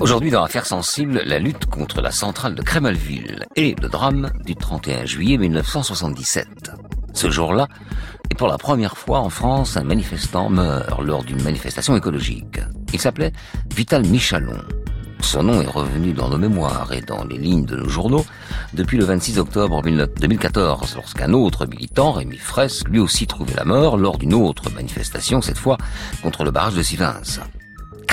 Aujourd'hui, dans Affaires sensibles, la lutte contre la centrale de Crémalville et le drame du 31 juillet 1977. Ce jour-là, et pour la première fois en France, un manifestant meurt lors d'une manifestation écologique. Il s'appelait Vital Michalon. Son nom est revenu dans nos mémoires et dans les lignes de nos journaux depuis le 26 octobre 2014, lorsqu'un autre militant, Rémi Fraisse, lui aussi trouvait la mort lors d'une autre manifestation, cette fois contre le barrage de Sivins.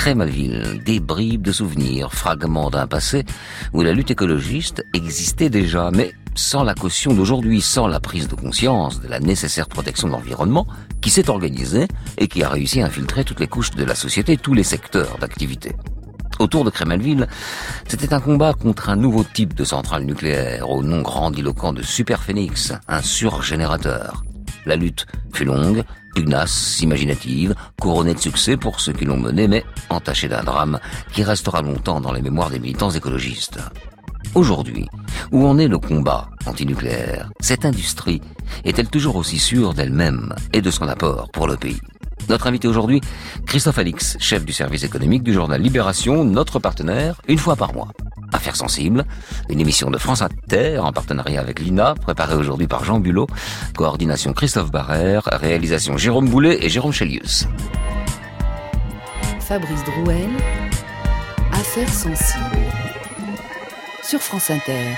Crémalville, des bribes de souvenirs, fragments d'un passé où la lutte écologiste existait déjà, mais sans la caution d'aujourd'hui, sans la prise de conscience de la nécessaire protection de l'environnement, qui s'est organisée et qui a réussi à infiltrer toutes les couches de la société, tous les secteurs d'activité. Autour de Crémalville, c'était un combat contre un nouveau type de centrale nucléaire au nom grandiloquent de Superphénix, un surgénérateur. La lutte fut longue, pugnace, imaginative, couronnée de succès pour ceux qui l'ont menée, mais entachée d'un drame qui restera longtemps dans les mémoires des militants écologistes. Aujourd'hui, où en est le combat antinucléaire? Cette industrie est-elle toujours aussi sûre d'elle-même et de son apport pour le pays? Notre invité aujourd'hui, Christophe Alix, chef du service économique du journal Libération, notre partenaire, une fois par mois. Affaires sensibles, une émission de France Inter en partenariat avec l'INA, préparée aujourd'hui par Jean Bulot, coordination Christophe Barrère, réalisation Jérôme Boulet et Jérôme Chelius. Fabrice Drouel, Affaires sensibles, sur France Inter.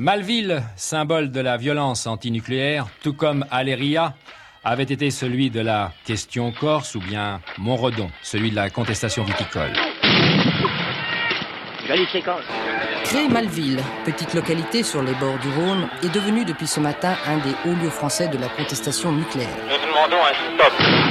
Malville, symbole de la violence antinucléaire, tout comme Aléria, avait été celui de la question corse ou bien Montredon, celui de la contestation viticole. Jolie séquence. Cré-Malville, petite localité sur les bords du Rhône, est devenue depuis ce matin un des hauts lieux français de la contestation nucléaire. Nous demandons un stop.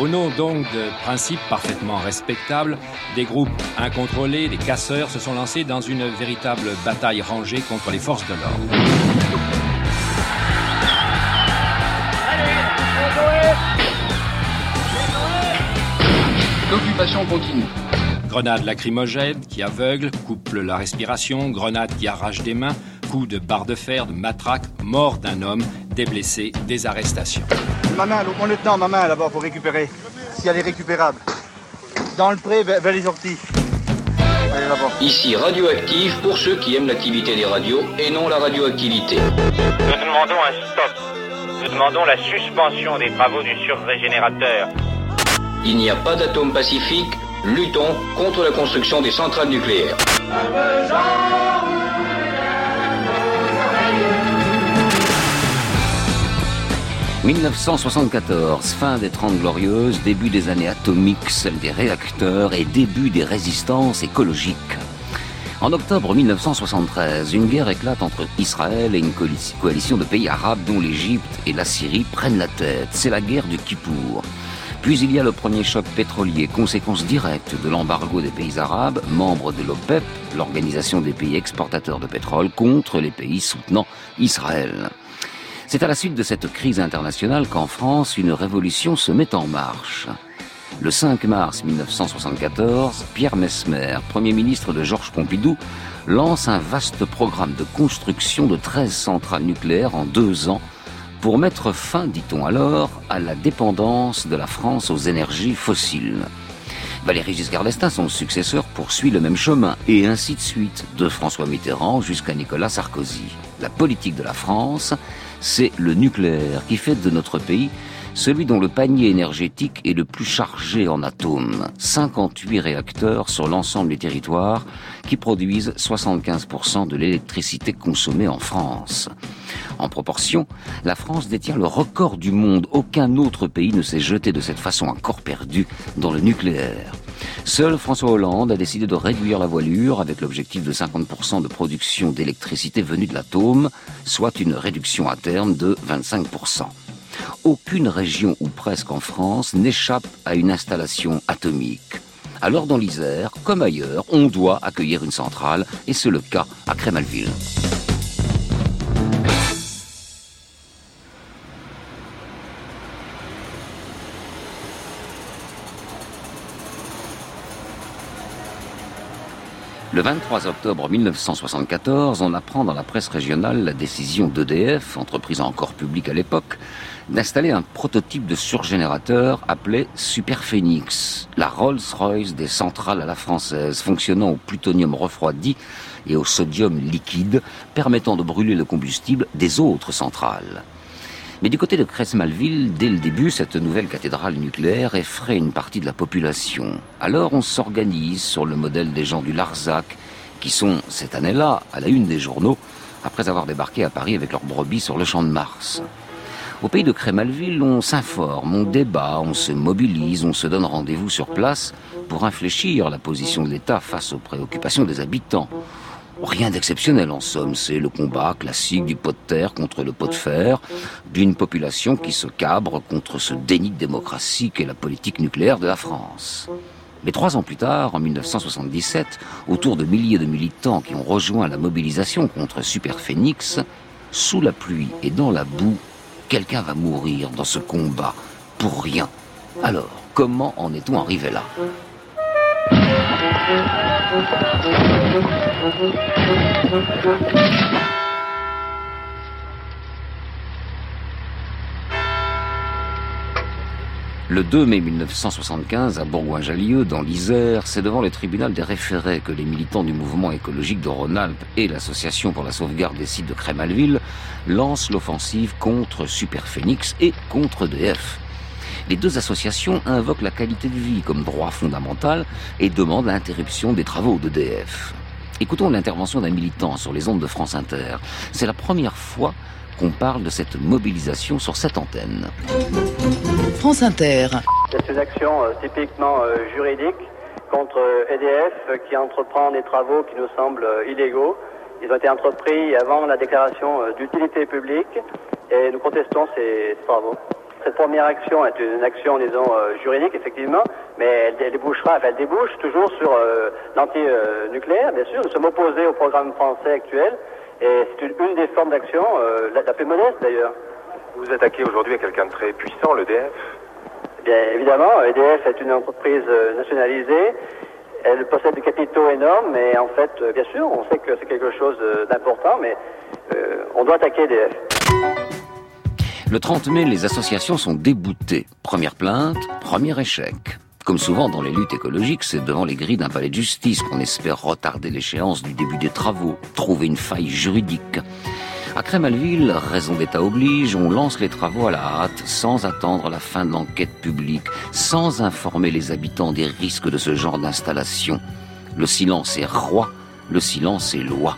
Au nom donc de principes parfaitement respectables, des groupes incontrôlés, des casseurs se sont lancés dans une véritable bataille rangée contre les forces de l'ordre. L'occupation continue. Grenades lacrymogènes qui aveuglent, couplent la respiration, grenades qui arrachent des mains, coups de barre de fer, de matraque, mort d'un homme, des blessés, des arrestations. Ma main, mon lieutenant, ma main là-bas pour récupérer, si elle est récupérable. Dans le pré, vers, vers les orties. Allez là-bas. Ici radioactive pour ceux qui aiment l'activité des radios et non la radioactivité. Nous demandons un stop. Nous demandons la suspension des travaux du surrégénérateur. Il n'y a pas d'atome pacifique. Luttons contre la construction des centrales nucléaires. 1974, fin des Trente Glorieuses, début des années atomiques, celle des réacteurs et début des résistances écologiques. En octobre 1973, une guerre éclate entre Israël et une coalition- de pays arabes dont l'Égypte et la Syrie prennent la tête. C'est la guerre du Kippour. Puis il y a le premier choc pétrolier, conséquence directe de l'embargo des pays arabes, membres de l'OPEP, l'organisation des pays exportateurs de pétrole, contre les pays soutenant Israël. C'est à la suite de cette crise internationale qu'en France, une révolution se met en marche. Le 5 mars 1974, Pierre Mesmer, Premier ministre de Georges Pompidou, lance un vaste programme de construction de 13 centrales nucléaires en deux ans pour mettre fin, dit-on alors, à la dépendance de la France aux énergies fossiles. Valéry Giscard d'Estaing, son successeur, poursuit le même chemin, et ainsi de suite, de François Mitterrand jusqu'à Nicolas Sarkozy. La politique de la France, c'est le nucléaire qui fait de notre pays celui dont le panier énergétique est le plus chargé en atomes. 58 réacteurs sur l'ensemble du territoire qui produisent 75% de l'électricité consommée en France. En proportion, la France détient le record du monde. Aucun autre pays ne s'est jeté de cette façon à corps perdu dans le nucléaire. Seul François Hollande a décidé de réduire la voilure avec l'objectif de 50% de production d'électricité venue de l'atome, soit une réduction à terme de 25%. Aucune région ou presque en France n'échappe à une installation atomique. Alors dans l'Isère, comme ailleurs, on doit accueillir une centrale, et c'est le cas à Crémalville. Le 23 octobre 1974, on apprend dans la presse régionale la décision d'EDF, entreprise encore publique à l'époque, d'installer un prototype de surgénérateur appelé Superphénix, la Rolls-Royce des centrales à la française, fonctionnant au plutonium refroidi et au sodium liquide, permettant de brûler le combustible des autres centrales. Mais du côté de Cresmalville, dès le début, cette nouvelle cathédrale nucléaire effraie une partie de la population. Alors on s'organise sur le modèle des gens du Larzac, qui sont, cette année-là, à la une des journaux, après avoir débarqué à Paris avec leurs brebis sur le champ de Mars. Au pays de Crémalville, on s'informe, on débat, on se mobilise, on se donne rendez-vous sur place pour infléchir la position de l'État face aux préoccupations des habitants. Rien d'exceptionnel en somme, c'est le combat classique du pot de terre contre le pot de fer, d'une population qui se cabre contre ce déni de démocratie qu'est la politique nucléaire de la France. Mais trois ans plus tard, en 1977, autour de milliers de militants qui ont rejoint la mobilisation contre Superphénix, sous la pluie et dans la boue, quelqu'un va mourir dans ce combat pour rien. Alors, comment en est-on arrivé là? Le 2 mai 1975, à Bourgoin-Jallieu, dans l'Isère, c'est devant le tribunal des référés que les militants du mouvement écologique de Rhône-Alpes et l'Association pour la sauvegarde des sites de Crémalville lancent l'offensive contre Superphénix et contre DF. Les deux associations invoquent la qualité de vie comme droit fondamental et demandent l'interruption des travaux d'EDF. Écoutons l'intervention d'un militant sur les ondes de France Inter. C'est la première fois qu'on parle de cette mobilisation sur cette antenne. France Inter. C'est une action euh, typiquement euh, juridique contre EDF euh, qui entreprend des travaux qui nous semblent illégaux. Ils ont été entrepris avant la déclaration d'utilité publique et nous contestons ces travaux. Cette première action est une action, disons, juridique, effectivement, mais elle, débouchera, elle débouche toujours sur euh, l'anti-nucléaire, bien sûr. Nous sommes opposés au programme français actuel, et c'est une, des formes d'action, euh, la, plus modeste d'ailleurs. Vous vous attaquez aujourd'hui à quelqu'un de très puissant, l'EDF Bien évidemment, EDF est une entreprise nationalisée. Elle possède des capitaux énormes, mais en fait, bien sûr, on sait que c'est quelque chose d'important, mais on doit attaquer EDF. Le 30 mai, les associations sont déboutées. Première plainte, premier échec. Comme souvent dans les luttes écologiques, c'est devant les grilles d'un palais de justice qu'on espère retarder l'échéance du début des travaux, trouver une faille juridique. À Crémalville, raison d'État oblige, on lance les travaux à la hâte, sans attendre la fin de l'enquête publique, sans informer les habitants des risques de ce genre d'installation. Le silence est roi, le silence est loi.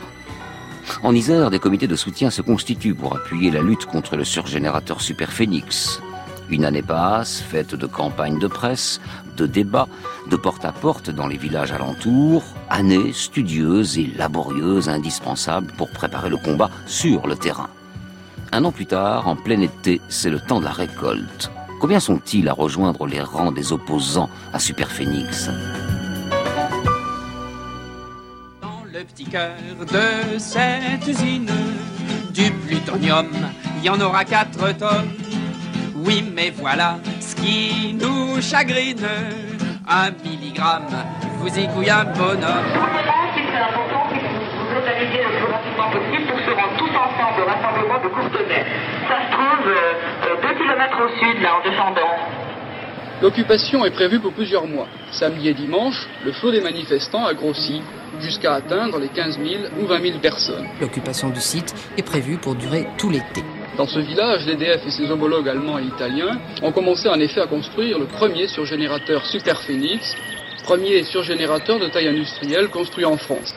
En Isère, des comités de soutien se constituent pour appuyer la lutte contre le surgénérateur Superphénix. Une année passe, faite de campagnes de presse, de débats, de porte-à-porte dans les villages alentours, année studieuse et laborieuse, indispensable pour préparer le combat sur le terrain. Un an plus tard, en plein été, c'est le temps de la récolte. Combien sont-ils à rejoindre les rangs des opposants à Superphénix? Le petit cœur de cette usine du plutonium. Il y en aura quatre tonnes. Oui, mais voilà ce qui nous chagrine. Un milligramme vous y couille un bonhomme. C'est important que vous organisez le plus rapidement possible pour se rendre tous ensemble au rassemblement de Courtenay. Ça se trouve euh, deux kilomètres au sud, là, en descendant. L'occupation est prévue pour plusieurs mois. Samedi et dimanche, le flot des manifestants a grossi jusqu'à atteindre les 15 000 ou 20 000 personnes. L'occupation du site est prévue pour durer tout l'été. Dans ce village, l'EDF et ses homologues allemands et italiens ont commencé en effet à construire le premier surgénérateur Superphénix, premier surgénérateur de taille industrielle construit en France.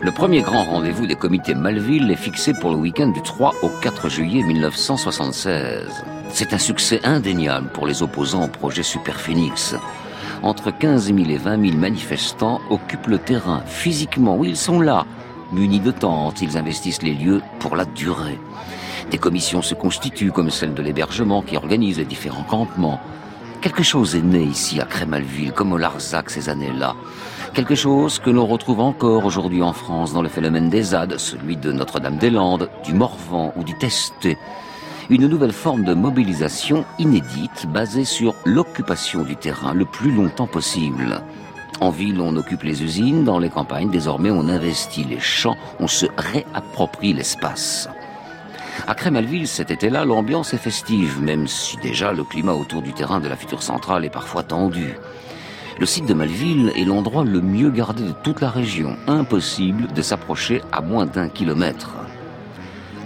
Le premier grand rendez-vous des comités Malville est fixé pour le week-end du 3 au 4 juillet 1976. C'est un succès indéniable pour les opposants au projet Superphénix. Entre 15 000 et 20 000 manifestants occupent le terrain physiquement. Oui, ils sont là, munis de tentes, ils investissent les lieux pour la durée. Des commissions se constituent, comme celle de l'hébergement qui organise les différents campements. Quelque chose est né ici à Crémalville, comme au Larzac ces années-là. Quelque chose que l'on retrouve encore aujourd'hui en France dans le phénomène des ZAD, celui de Notre-Dame-des-Landes, du Morvan ou du Testé une nouvelle forme de mobilisation inédite basée sur l'occupation du terrain le plus longtemps possible. En ville, on occupe les usines, dans les campagnes, désormais, on investit les champs, on se réapproprie l'espace. À Crémalville, cet été-là, l'ambiance est festive, même si déjà le climat autour du terrain de la future centrale est parfois tendu. Le site de Malville est l'endroit le mieux gardé de toute la région. Impossible de s'approcher à moins d'un kilomètre.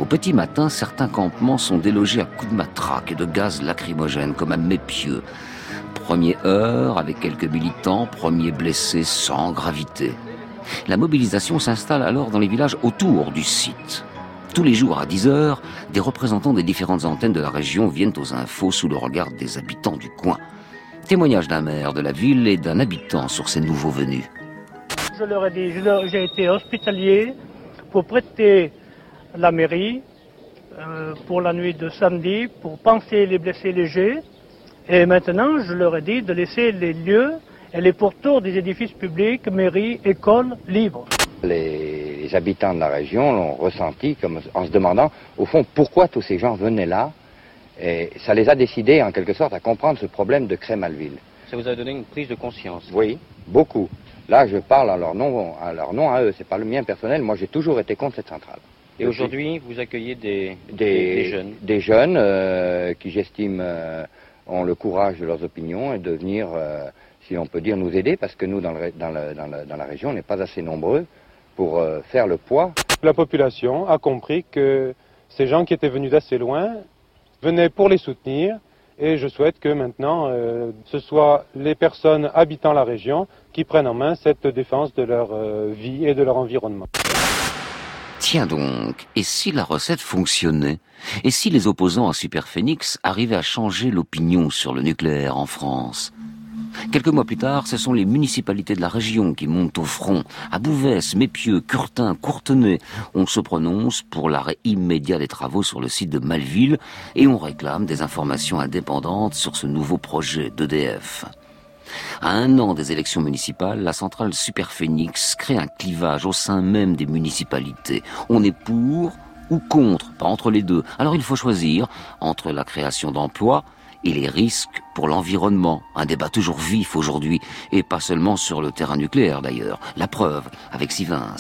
Au petit matin, certains campements sont délogés à coups de matraque et de gaz lacrymogène, comme à Mépieux. Première heure, avec quelques militants, premiers blessés sans gravité. La mobilisation s'installe alors dans les villages autour du site. Tous les jours à 10 heures, des représentants des différentes antennes de la région viennent aux infos sous le regard des habitants du coin. Témoignage d'un maire de la ville et d'un habitant sur ces nouveaux venus. J'ai été hospitalier pour prêter la mairie euh, pour la nuit de samedi, pour penser les blessés légers. Et maintenant, je leur ai dit de laisser les lieux et les pourtours des édifices publics, mairies, écoles, libres. Les, les habitants de la région l'ont ressenti comme en se demandant, au fond, pourquoi tous ces gens venaient là et ça les a décidés, en quelque sorte, à comprendre ce problème de Crémalville. Ça vous a donné une prise de conscience Oui, beaucoup. Là, je parle à leur nom à, leur nom à eux, c'est pas le mien personnel. Moi, j'ai toujours été contre cette centrale. Et aujourd'hui, vous accueillez des, des, jeunes Des jeunes euh, qui, j'estime, euh, ont le courage de leurs opinions et de venir, euh, si on peut dire, nous aider, parce que nous, dans, la région, on n'est pas assez nombreux pour euh, faire le poids. La population a compris que ces gens qui étaient venus d'assez loin venaient pour les soutenir et je souhaite que maintenant euh, ce soit les personnes habitant la région qui prennent en main cette défense de leur vie et de leur environnement. Tiens donc, et si la recette fonctionnait? Et si les opposants à Superphénix arrivaient à changer l'opinion sur le nucléaire en France? Quelques mois plus tard, ce sont les municipalités de la région qui montent au front. À Bouvès, Mépieux, Curtin, Courtenay, on se prononce pour l'arrêt immédiat des travaux sur le site de Malville et on réclame des informations indépendantes sur ce nouveau projet d'EDF. À un an des élections municipales, la centrale Superphénix crée un clivage au sein même des municipalités. On est pour ou contre, pas entre les deux. Alors il faut choisir entre la création d'emplois et les risques pour l'environnement. Un débat toujours vif aujourd'hui, et pas seulement sur le terrain nucléaire d'ailleurs. La preuve avec Sivins.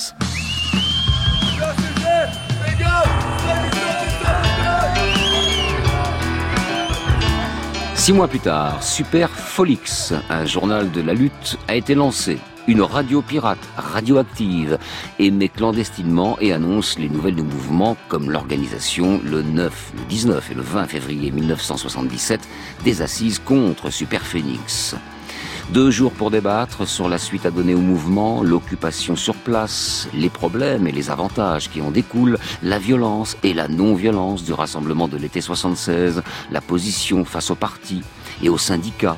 Six mois plus tard, Super Folix, un journal de la lutte, a été lancé. Une radio pirate, radioactive, émet clandestinement et annonce les nouvelles du mouvement comme l'organisation le 9, le 19 et le 20 février 1977 des assises contre Superphénix. Deux jours pour débattre sur la suite à donner au mouvement, l'occupation sur place, les problèmes et les avantages qui en découlent, la violence et la non-violence du rassemblement de l'été 76, la position face aux partis et aux syndicats.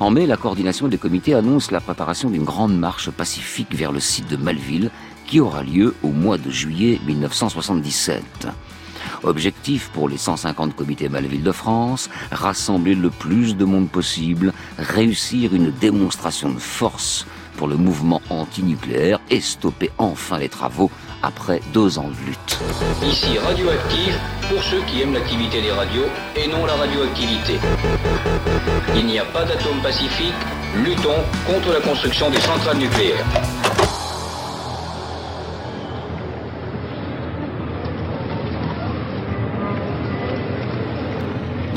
En mai, la coordination des comités annonce la préparation d'une grande marche pacifique vers le site de Malville qui aura lieu au mois de juillet 1977. Objectif pour les 150 comités Malville de France, rassembler le plus de monde possible, réussir une démonstration de force pour le mouvement antinucléaire et stopper enfin les travaux après deux ans de lutte. Ici Radioactive, pour ceux qui aiment l'activité des radios et non la radioactivité. Il n'y a pas d'atome pacifique, luttons contre la construction des centrales nucléaires.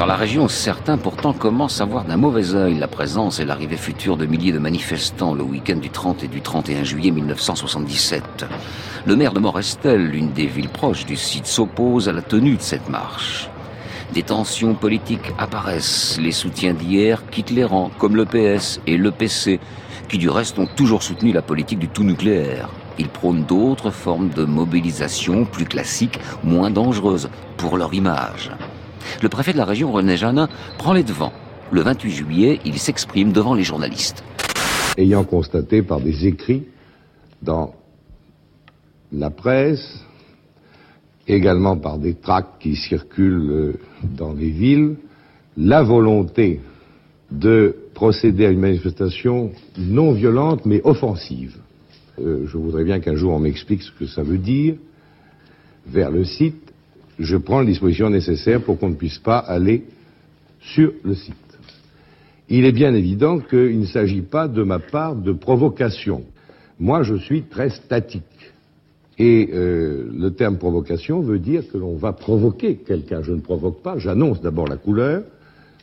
Dans la région, certains pourtant commencent à voir d'un mauvais œil la présence et l'arrivée future de milliers de manifestants le week-end du 30 et du 31 juillet 1977. Le maire de Morestel, l'une des villes proches du site, s'oppose à la tenue de cette marche. Des tensions politiques apparaissent. Les soutiens d'hier quittent les rangs, comme le PS et le PC, qui du reste ont toujours soutenu la politique du tout nucléaire. Ils prônent d'autres formes de mobilisation plus classiques, moins dangereuses pour leur image. Le préfet de la région, René Janin, prend les devants. Le 28 juillet, il s'exprime devant les journalistes. Ayant constaté par des écrits dans la presse, également par des tracts qui circulent dans les villes, la volonté de procéder à une manifestation non violente mais offensive. Euh, je voudrais bien qu'un jour on m'explique ce que ça veut dire. Vers le site, je prends les dispositions nécessaires pour qu'on ne puisse pas aller sur le site. il est bien évident qu'il ne s'agit pas de ma part de provocation. Moi, je suis très statique. Et euh, le terme provocation veut dire que l'on va provoquer quelqu'un. Je ne provoque pas, j'annonce d'abord la couleur,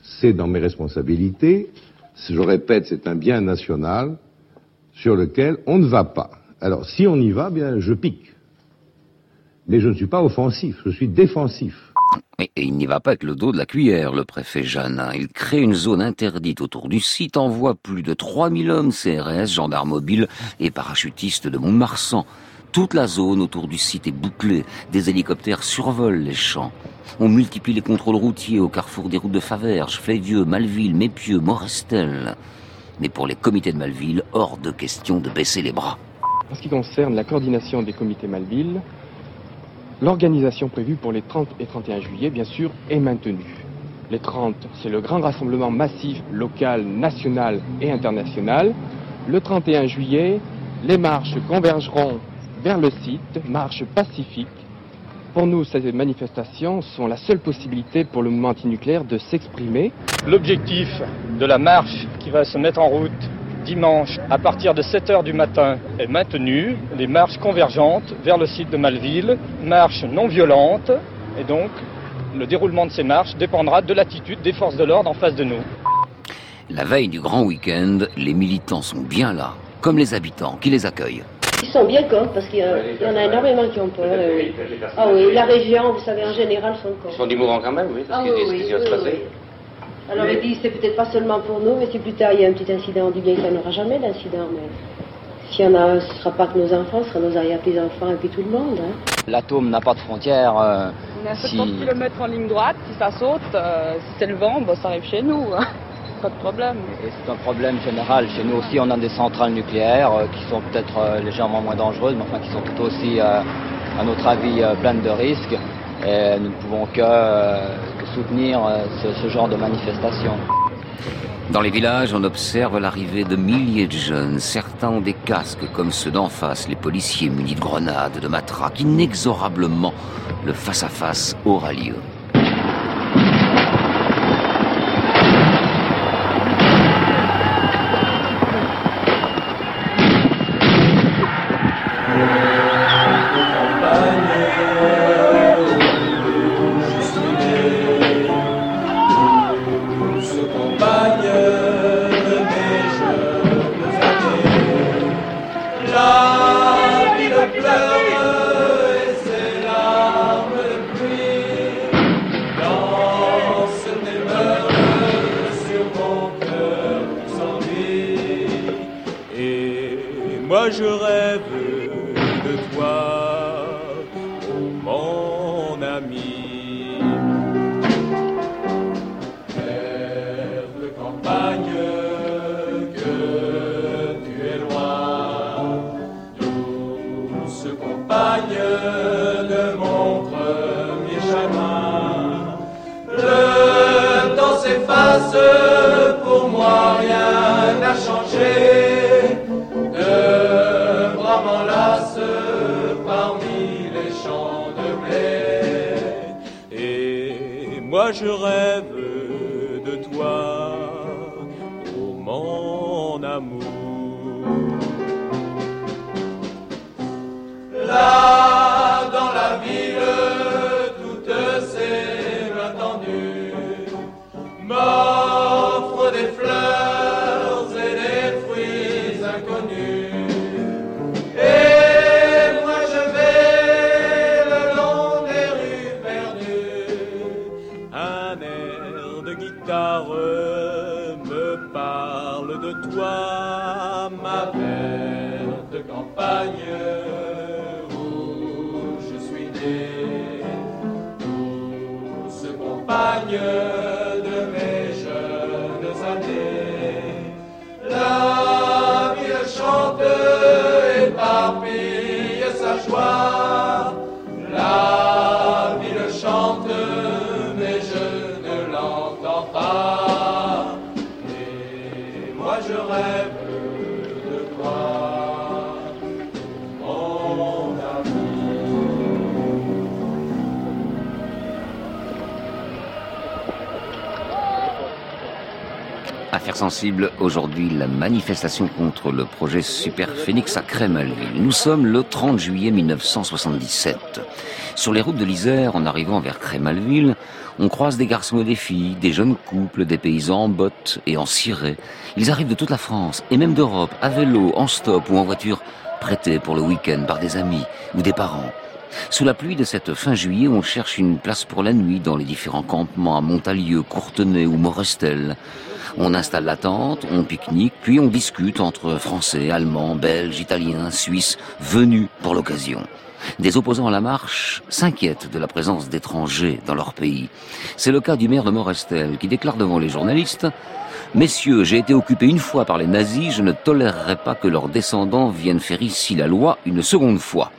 c'est dans mes responsabilités. Je répète, c'est un bien national sur lequel on ne va pas. Alors, si on y va, bien, je pique. Mais je ne suis pas offensif, je suis défensif. Et il n'y va pas avec le dos de la cuillère, le préfet Jeannin. Il crée une zone interdite autour du site, envoie plus de 3000 hommes CRS, gendarmes mobiles et parachutistes de Mont-Marsan. Toute la zone autour du site est bouclée. Des hélicoptères survolent les champs. On multiplie les contrôles routiers au carrefour des routes de Faverges, Flévieux, Malville, Mépieux, Morestel. Mais pour les comités de Malville, hors de question de baisser les bras. En ce qui concerne la coordination des comités Malville, l'organisation prévue pour les 30 et 31 juillet, bien sûr, est maintenue. Les 30, c'est le grand rassemblement massif local, national et international. Le 31 juillet, les marches convergeront vers le site, marches pacifiques. Pour nous, ces manifestations sont la seule possibilité pour le mouvement antinucléaire de s'exprimer. L'objectif de la marche qui va se mettre en route dimanche à partir de 7h du matin est maintenu. Les marches convergentes vers le site de Malville, marches non violentes. Et donc, le déroulement de ces marches dépendra de l'attitude des forces de l'ordre en face de nous. La veille du grand week-end, les militants sont bien là, comme les habitants qui les accueillent. Ils sont bien contre parce qu'il y, y, en a énormément qui ont peur. Oui. Ah oui, la région, vous savez, en général, sont contre. Ils sont du mouvement quand même, oui, parce ah, oui, disent oui, oui. Alors ils disent c'est peut-être pas seulement pour nous, mais si plus tard il y a un petit incident, on dit bien qu'il n'y en aura jamais d'incident. Mais s'il y en a un, ce ne sera pas que nos enfants, ce sera nos arrière-petits-enfants et puis tout le monde. Hein. L'atome n'a pas de frontières. euh, On est à si... 70 km en ligne droite, si ça saute, euh, si c'est le vent, bah, ça arrive chez nous. hein. Pas de problème. Et c'est un problème général. Chez nous aussi, on a des centrales nucléaires euh, qui sont peut-être euh, légèrement moins dangereuses, mais enfin qui sont tout aussi, euh, à notre avis, euh, pleines de risques. Et nous ne pouvons que, euh, que soutenir euh, ce, ce genre de manifestation. Dans les villages, on observe l'arrivée de milliers de jeunes. Certains ont des casques comme ceux d'en face, les policiers munis de grenades, de matraques. Inexorablement, le face-à-face aura lieu. Je suis sensible, aujourd'hui la manifestation contre le projet Super Phoenix à Crémalville. Nous sommes le 30 juillet 1977. Sur les routes de l'Isère, en arrivant vers Crémalville, on croise des garçons et des filles, des jeunes couples, des paysans en bottes et en ciré. Ils arrivent de toute la France et même d'Europe, à vélo, en stop ou en voiture, prêtés pour le week-end par des amis ou des parents. Sous la pluie de cette fin juillet, on cherche une place pour la nuit dans les différents campements à Montalieu, Courtenay ou Morestel. On installe la tente, on pique-nique, puis on discute entre Français, Allemands, Belges, Italiens, Suisses, venus pour l'occasion. Des opposants à la marche s'inquiètent de la présence d'étrangers dans leur pays. C'est le cas du maire de Morestel qui déclare devant les journalistes Messieurs, j'ai été occupé une fois par les nazis, je ne tolérerai pas que leurs descendants viennent faire ici la loi une seconde fois.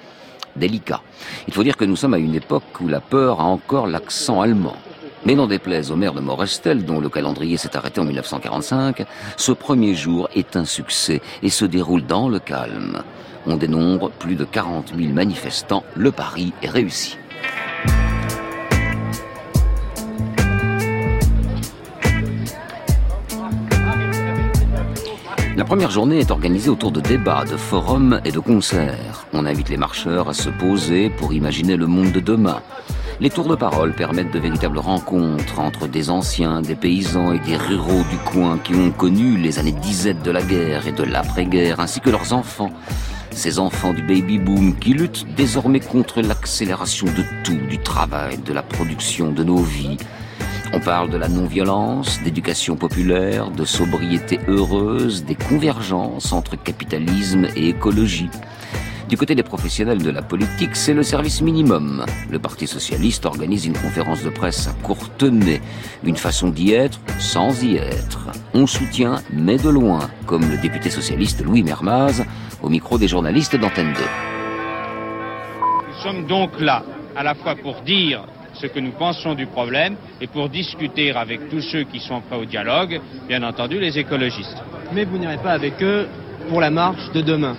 Délicat. Il faut dire que nous sommes à une époque où la peur a encore l'accent allemand. Mais n'en déplaise au maire de Morestel, dont le calendrier s'est arrêté en 1945, ce premier jour est un succès et se déroule dans le calme. On dénombre plus de 40 000 manifestants. Le pari est réussi. La première journée est organisée autour de débats, de forums et de concerts. On invite les marcheurs à se poser pour imaginer le monde de demain. Les tours de parole permettent de véritables rencontres entre des anciens, des paysans et des ruraux du coin qui ont connu les années disettes de la guerre et de l'après-guerre, ainsi que leurs enfants. Ces enfants du baby-boom qui luttent désormais contre l'accélération de tout, du travail, de la production, de nos vies. On parle de la non-violence, d'éducation populaire, de sobriété heureuse, des convergences entre capitalisme et écologie. Du côté des professionnels de la politique, c'est le service minimum. Le Parti socialiste organise une conférence de presse à Courtenay, une façon d'y être sans y être. On soutient, mais de loin, comme le député socialiste Louis Mermaz, au micro des journalistes d'Antenne 2. Nous sommes donc là, à la fois pour dire ce que nous pensons du problème et pour discuter avec tous ceux qui sont prêts au dialogue, bien entendu les écologistes. Mais vous n'irez pas avec eux pour la marche de demain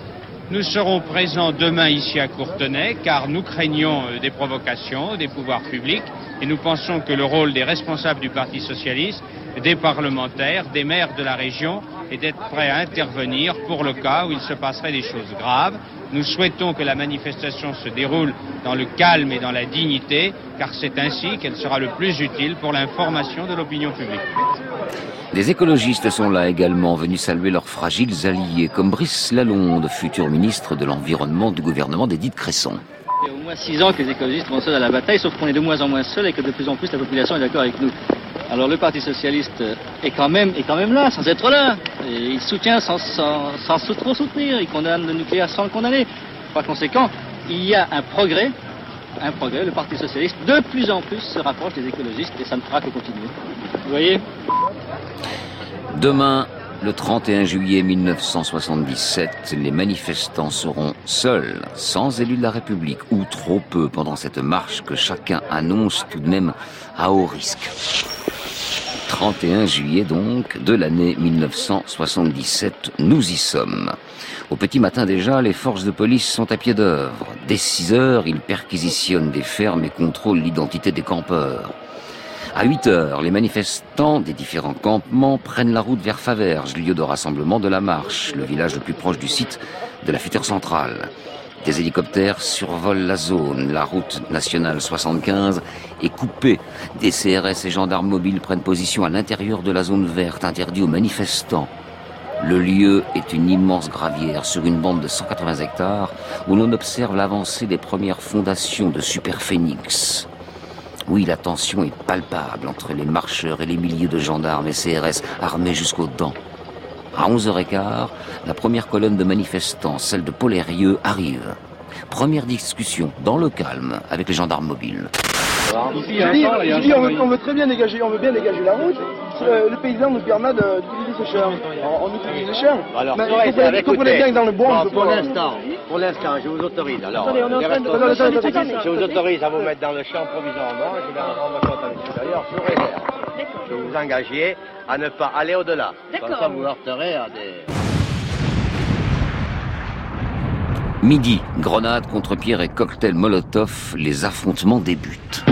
nous serons présents demain ici à Courtenay car nous craignons euh, des provocations des pouvoirs publics et nous pensons que le rôle des responsables du Parti socialiste, des parlementaires, des maires de la région est d'être prêts à intervenir pour le cas où il se passerait des choses graves. Nous souhaitons que la manifestation se déroule dans le calme et dans la dignité car c'est ainsi qu'elle sera le plus utile pour l'information de l'opinion publique. Des écologistes sont là également, venus saluer leurs fragiles alliés, comme Brice Lalonde, futur ministre de l'Environnement du gouvernement d'Édith Cresson. Il y a au moins six ans que les écologistes vont seuls à la bataille, sauf qu'on est de moins en moins seuls et que de plus en plus la population est d'accord avec nous. Alors le Parti Socialiste est quand même, est quand même là, sans être là. Il soutient sans, sans, sans trop soutenir, il condamne le nucléaire sans le condamner. Par conséquent, il y a un progrès, un progrès. Le Parti Socialiste, de plus en plus, se rapproche des écologistes et ça ne fera que continuer. Vous voyez? Demain, le 31 juillet 1977, les manifestants seront seuls, sans élus de la République, ou trop peu pendant cette marche que chacun annonce tout de même à haut risque. 31 juillet donc de l'année 1977, nous y sommes. Au petit matin déjà, les forces de police sont à pied d'œuvre. Dès 6 heures, ils perquisitionnent des fermes et contrôlent l'identité des campeurs. À 8 heures, les manifestants des différents campements prennent la route vers Faverges, lieu de rassemblement de la marche, le village le plus proche du site de la future centrale. Des hélicoptères survolent la zone. La route nationale 75 est coupée. Des CRS et gendarmes mobiles prennent position à l'intérieur de la zone verte interdite aux manifestants. Le lieu est une immense gravière sur une bande de 180 hectares où l'on observe l'avancée des premières fondations de Super Phoenix. Oui, la tension est palpable entre les marcheurs et les milliers de gendarmes et CRS armés jusqu'aux dents. À 11h15, la première colonne de manifestants, celle de Polérieux, arrive. Première discussion, dans le calme, avec les gendarmes mobiles. Ici, dis, on, veut, on, veut, très bien dégager, on veut bien dégager la route. Le, le paysan nous permet d'utiliser ses champs. On, on utilise ses champs. Alors, mais ouais, vous comprenez bien que dans le bois, bon, pour l'instant, pour l'instant, je vous autorise. Alors, attendez, on est en train de... je vous autorise à vous mettre dans le champ provisoirement. Je vais rendre compte à l'extérieur sous réserve. Je vous engager à ne pas aller au-delà. Comme ça, vous heurterez à des... Midi, grenade contre pierre et cocktail Molotov, les affrontements débutent.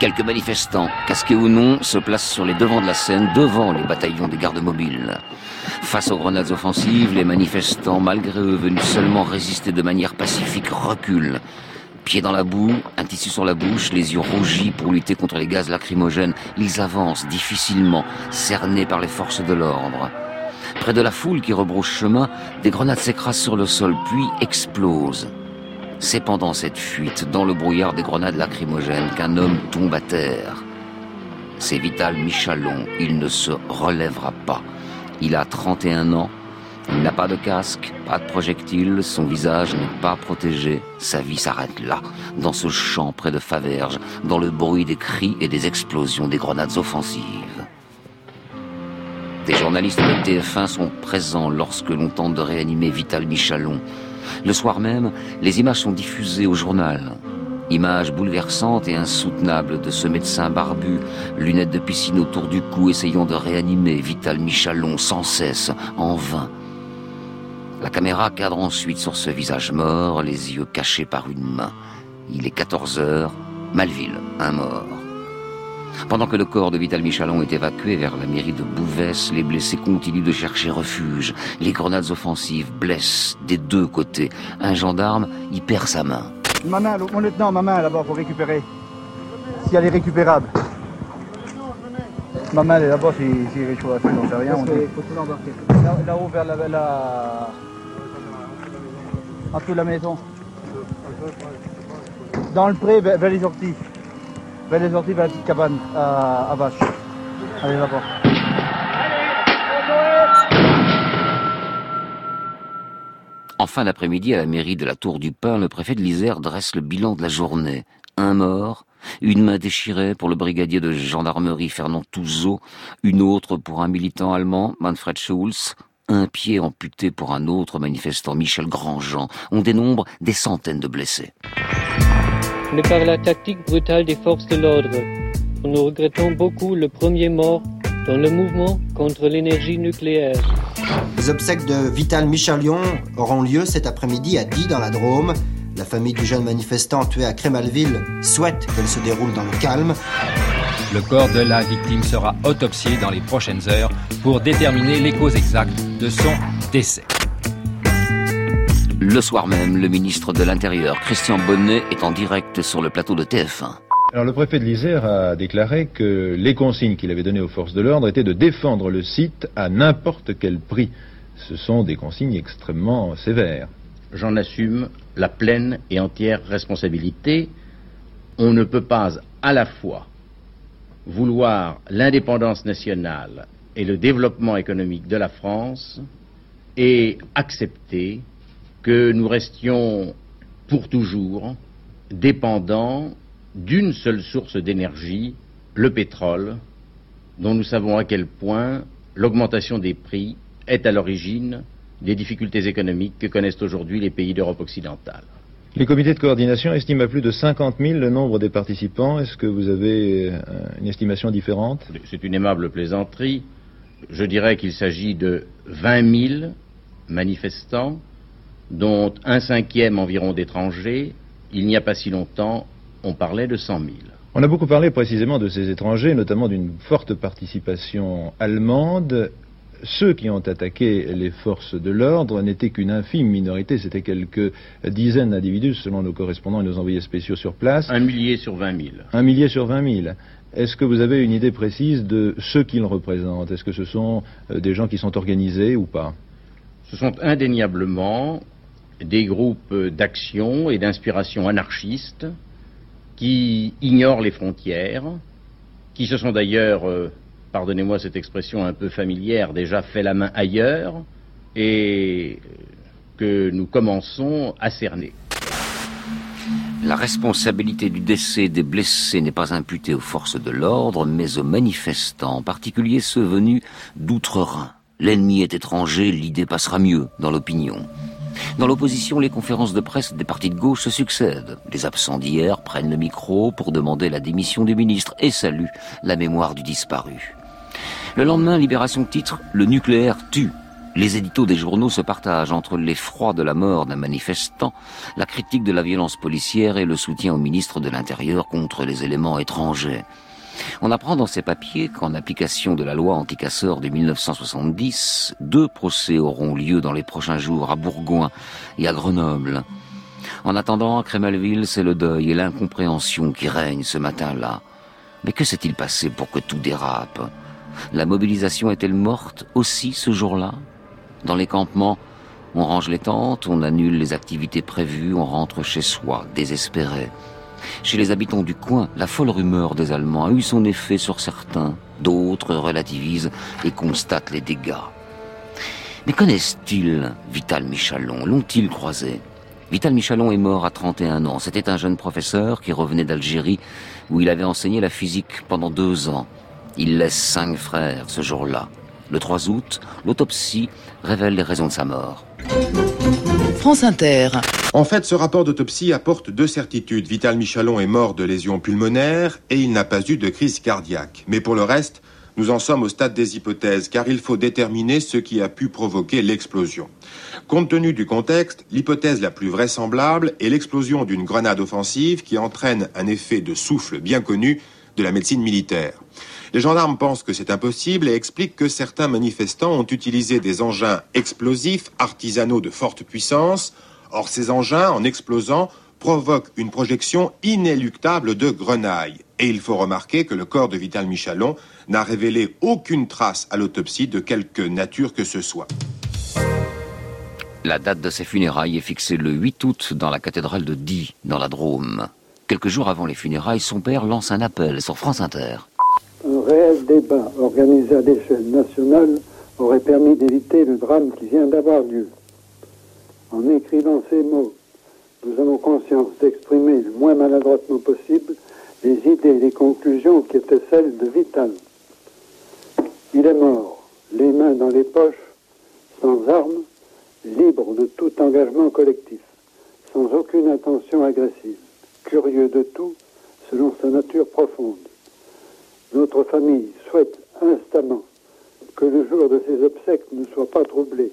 Quelques manifestants, casqués ou non, se placent sur les devants de la scène, devant les bataillons des gardes mobiles. Face aux grenades offensives, les manifestants, malgré eux venus seulement résister de manière pacifique, reculent. Pieds dans la boue, un tissu sur la bouche, les yeux rougis pour lutter contre les gaz lacrymogènes, ils avancent difficilement, cernés par les forces de l'ordre. Près de la foule qui rebrouche chemin, des grenades s'écrasent sur le sol, puis explosent. C'est pendant cette fuite, dans le brouillard des grenades lacrymogènes, qu'un homme tombe à terre. C'est Vital Michalon, il ne se relèvera pas. Il a 31 ans, il n'a pas de casque, pas de projectile, son visage n'est pas protégé. Sa vie s'arrête là, dans ce champ près de Faverges, dans le bruit des cris et des explosions des grenades offensives. Des journalistes de TF1 sont présents lorsque l'on tente de réanimer Vital Michalon. Le soir même, les images sont diffusées au journal. Images bouleversantes et insoutenables de ce médecin barbu, lunettes de piscine autour du cou, essayant de réanimer Vital Michalon sans cesse, en vain. La caméra cadre ensuite sur ce visage mort, les yeux cachés par une main. Il est 14 heures, Malville, un mort. Pendant que le corps de Vital Michalon est évacué vers la mairie de Bouvès, les blessés continuent de chercher refuge. Les grenades offensives blessent des deux côtés. Un gendarme y perd sa main. Ma main, mon lieutenant, ma main là-bas pour récupérer. Si elle est récupérable. Ma main elle est là-bas, si, si il réchauffe, j'en sais rien. Là-haut vers la, la... En dessous de la maison. Dans le pré, vers, vers les orties. Allez là-bas. En fin d'après-midi, à la mairie de la Tour du Pin, le préfet de l'Isère dresse le bilan de la journée. Un mort, une main déchirée pour le brigadier de gendarmerie Fernand Touzeau, une autre pour un militant allemand, Manfred Schulz, un pied amputé pour un autre manifestant, Michel Grandjean. On dénombre des centaines de blessés. Mais par la tactique brutale des forces de l'ordre, nous regrettons beaucoup le premier mort dans le mouvement contre l'énergie nucléaire. Les obsèques de Vital Michalion auront lieu cet après-midi à Die dans la Drôme. La famille du jeune manifestant tué à Crémalville souhaite qu'elle se déroule dans le calme. Le corps de la victime sera autopsié dans les prochaines heures pour déterminer les causes exactes de son décès. Le soir même, le ministre de l'Intérieur, Christian Bonnet, est en direct sur le plateau de TF1. Alors le préfet de l'Isère a déclaré que les consignes qu'il avait données aux forces de l'ordre étaient de défendre le site à n'importe quel prix. Ce sont des consignes extrêmement sévères. J'en assume la pleine et entière responsabilité. On ne peut pas à la fois vouloir l'indépendance nationale et le développement économique de la France et accepter que nous restions pour toujours dépendants d'une seule source d'énergie, le pétrole, dont nous savons à quel point l'augmentation des prix est à l'origine des difficultés économiques que connaissent aujourd'hui les pays d'Europe occidentale. Les comités de coordination estiment à plus de 50 000 le nombre des participants. Est-ce que vous avez une estimation différente? C'est une aimable plaisanterie. Je dirais qu'il s'agit de 20 000 manifestants, dont un cinquième environ d'étrangers. Il n'y a pas si longtemps, on parlait de 100 000. On a beaucoup parlé précisément de ces étrangers, notamment d'une forte participation allemande. Ceux qui ont attaqué les forces de l'ordre n'étaient qu'une infime minorité, c'était quelques dizaines d'individus selon nos correspondants et nos envoyés spéciaux sur place. Un millier sur 20 000. Un millier sur 20 000. Est-ce que vous avez une idée précise de ceux qu'ils représentent? Est-ce que ce sont des gens qui sont organisés ou pas? Ce sont indéniablement des groupes d'action et d'inspiration anarchistes qui ignorent les frontières, qui se sont d'ailleurs, euh, pardonnez-moi cette expression un peu familière, déjà fait la main ailleurs, et que nous commençons à cerner. La responsabilité du décès des blessés n'est pas imputée aux forces de l'ordre, mais aux manifestants, en particulier ceux venus d'outre-Rhin. L'ennemi est étranger, l'idée passera mieux dans l'opinion. Dans l'opposition, les conférences de presse des partis de gauche se succèdent. Les absents d'hier prennent le micro pour demander la démission du ministre et saluent la mémoire du disparu. Le lendemain, Libération titre Le nucléaire tue. Les éditos des journaux se partagent entre l'effroi de la mort d'un manifestant, la critique de la violence policière et le soutien au ministre de l'Intérieur contre les éléments étrangers. On apprend dans ces papiers qu'en application de la loi anticasseur de 1970, deux procès auront lieu dans les prochains jours à Bourgoin et à Grenoble. En attendant, à Crémalville, c'est le deuil et l'incompréhension qui règnent ce matin-là. Mais que s'est-il passé pour que tout dérape? La mobilisation est-elle morte aussi ce jour-là? Dans les campements, on range les tentes, on annule les activités prévues, on rentre chez soi, désespéré. Chez les habitants du coin, la folle rumeur des Allemands a eu son effet sur certains, d'autres relativisent et constatent les dégâts. Mais connaissent-ils Vital Michalon? L'ont-ils croisé? Vital Michalon est mort à 31 ans. C'était un jeune professeur qui revenait d'Algérie où il avait enseigné la physique pendant deux ans. Il laisse cinq frères ce jour-là. Le 3 août, l'autopsie révèle les raisons de sa mort. France Inter. En fait, ce rapport d'autopsie apporte deux certitudes. Vital Michalon est mort de lésions pulmonaires et il n'a pas eu de crise cardiaque. Mais pour le reste, nous en sommes au stade des hypothèses, car il faut déterminer ce qui a pu provoquer l'explosion. Compte tenu du contexte, l'hypothèse la plus vraisemblable est l'explosion d'une grenade offensive qui entraîne un effet de souffle bien connu de la médecine militaire. Les gendarmes pensent que c'est impossible et expliquent que certains manifestants ont utilisé des engins explosifs artisanaux de forte puissance Or, ces engins, en explosant, provoquent une projection inéluctable de grenaille. Et il faut remarquer que le corps de Vital Michalon n'a révélé aucune trace à l'autopsie de quelque nature que ce soit. La date de ses funérailles est fixée le 8 août dans la cathédrale de Die, dans la Drôme. Quelques jours avant les funérailles, son père lance un appel sur France Inter. Réel débat organisé à l'échelle nationale aurait permis d'éviter le drame qui vient d'avoir lieu. En écrivant ces mots, nous avons conscience d'exprimer le moins maladroitement possible les idées et les conclusions qui étaient celles de Vital. Il est mort, les mains dans les poches, sans armes, libre de tout engagement collectif, sans aucune intention agressive, curieux de tout selon sa nature profonde. Notre famille souhaite instamment que le jour de ses obsèques ne soit pas troublé,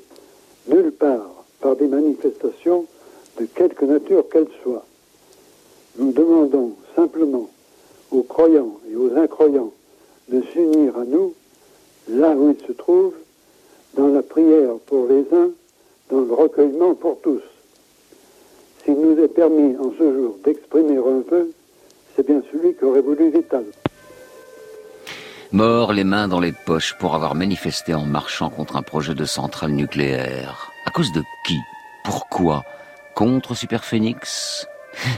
nulle part, par des manifestations de quelque nature qu'elles soient. Nous demandons simplement aux croyants et aux incroyants de s'unir à nous là où ils se trouvent, dans la prière pour les uns, dans le recueillement pour tous. S'il nous est permis en ce jour d'exprimer un vœu, c'est bien celui qu'aurait voulu Vital. Mort les mains dans les poches pour avoir manifesté en marchant contre un projet de centrale nucléaire. À cause de qui? Pourquoi? Contre Superphénix?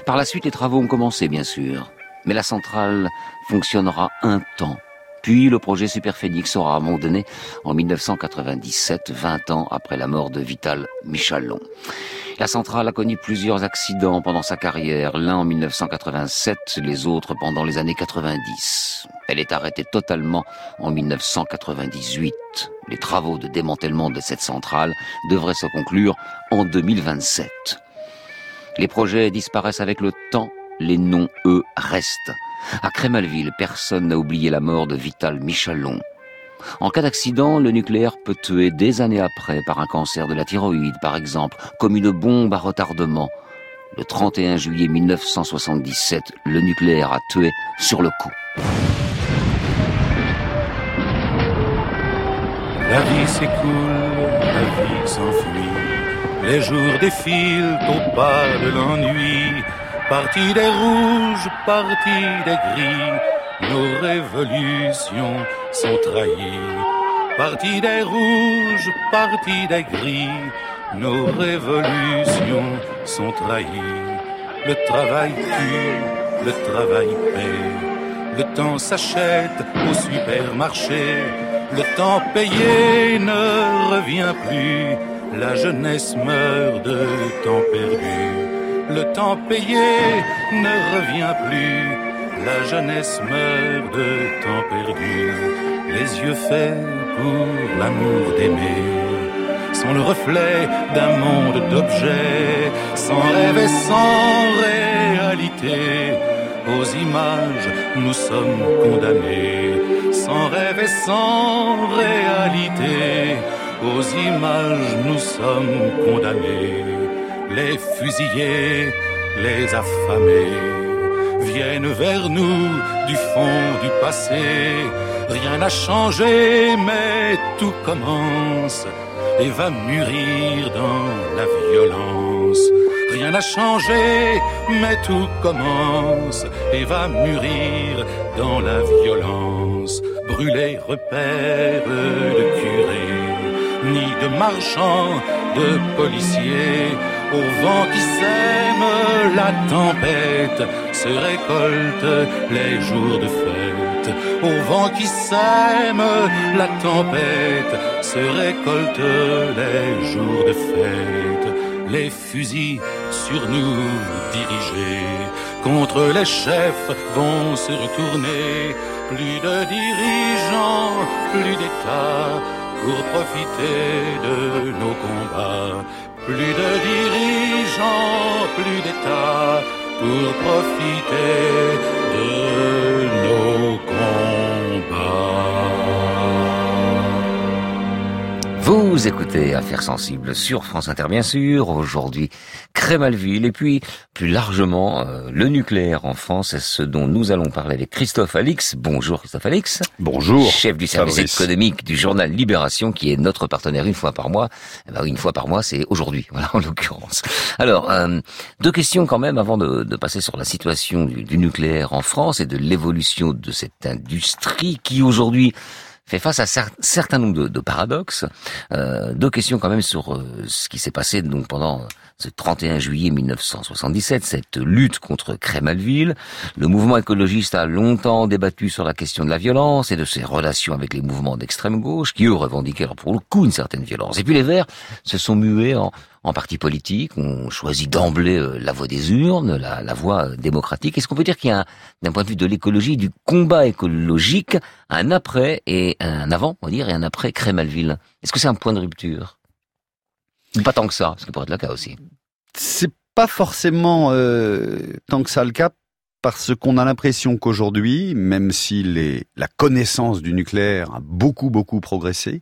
Par la suite, les travaux ont commencé, bien sûr. Mais la centrale fonctionnera un temps. Puis le projet Superphénix sera abandonné en 1997, 20 ans après la mort de Vital Michalon. La centrale a connu plusieurs accidents pendant sa carrière, l'un en 1987, les autres pendant les années 90. Elle est arrêtée totalement en 1998. Les travaux de démantèlement de cette centrale devraient se conclure en 2027. Les projets disparaissent avec le temps, les noms, eux, restent. À Crémalville, personne n'a oublié la mort de Vital Michalon. En cas d'accident, le nucléaire peut tuer des années après par un cancer de la thyroïde, par exemple, comme une bombe à retardement. Le 31 juillet 1977, le nucléaire a tué sur le coup. La vie s'écoule, la vie s'enfuit, les jours défilent au pas de l'ennui. Parti des rouges, parti des gris, nos révolutions sont trahies. Parti des rouges, parti des gris, nos révolutions sont trahies. Le travail tue, le travail paie. Le temps s'achète au supermarché. Le temps payé ne revient plus. La jeunesse meurt de temps perdu. Le temps payé ne revient plus la jeunesse meurt de temps perdu, les yeux faits pour l'amour d'aimer, sont le reflet d'un monde d'objets, sans rêve et sans réalité. Aux images, nous sommes condamnés, sans rêve et sans réalité. aux images nous sommes condamnés. Les fusillés, les affamés viennent vers nous du fond du passé. Rien n'a changé, mais tout commence et va mûrir dans la violence. Rien n'a changé, mais tout commence et va mûrir dans la violence. Brûler repères de curés, ni de marchands, de policiers, au vent qui sème la tempête, se récolte les jours de fête. Au vent qui sème la tempête, se récolte les jours de fête. Les fusils sur nous dirigés, contre les chefs vont se retourner. Plus de dirigeants, plus d'États pour profiter de nos combats. Plus de dirigeants, plus d'États pour profiter de nos combats. Vous écoutez Affaires sensibles sur France Inter, bien sûr. Aujourd'hui, Crémalville et puis plus largement euh, le nucléaire en France. C'est ce dont nous allons parler avec Christophe Alix. Bonjour Christophe Alix. Bonjour. Chef du service Fabrice. économique du journal Libération, qui est notre partenaire une fois par mois. Eh ben, une fois par mois, c'est aujourd'hui, voilà en l'occurrence. Alors, euh, deux questions quand même avant de, de passer sur la situation du, du nucléaire en France et de l'évolution de cette industrie qui aujourd'hui fait face à cer- certain nombre de, paradoxes. Euh, deux questions quand même sur euh, ce qui s'est passé donc pendant ce 31 juillet 1977, cette lutte contre Crémalville. Le mouvement écologiste a longtemps débattu sur la question de la violence et de ses relations avec les mouvements d'extrême gauche, qui eux revendiquaient pour le coup une certaine violence. Et puis les Verts se sont mués en, en parti politique, ont choisi d'emblée euh, la voie des urnes, la, voie euh, démocratique. Est-ce qu'on peut dire qu'il y a, un- d'un point de vue de l'écologie, du combat écologique, un après et un avant, on va dire, et un après Crémalville? Est-ce que c'est un point de rupture? Pas tant que ça, ce qui pourrait être le cas aussi. C'est pas forcément euh, tant que ça le cas, parce qu'on a l'impression qu'aujourd'hui, même si la connaissance du nucléaire a beaucoup, beaucoup progressé,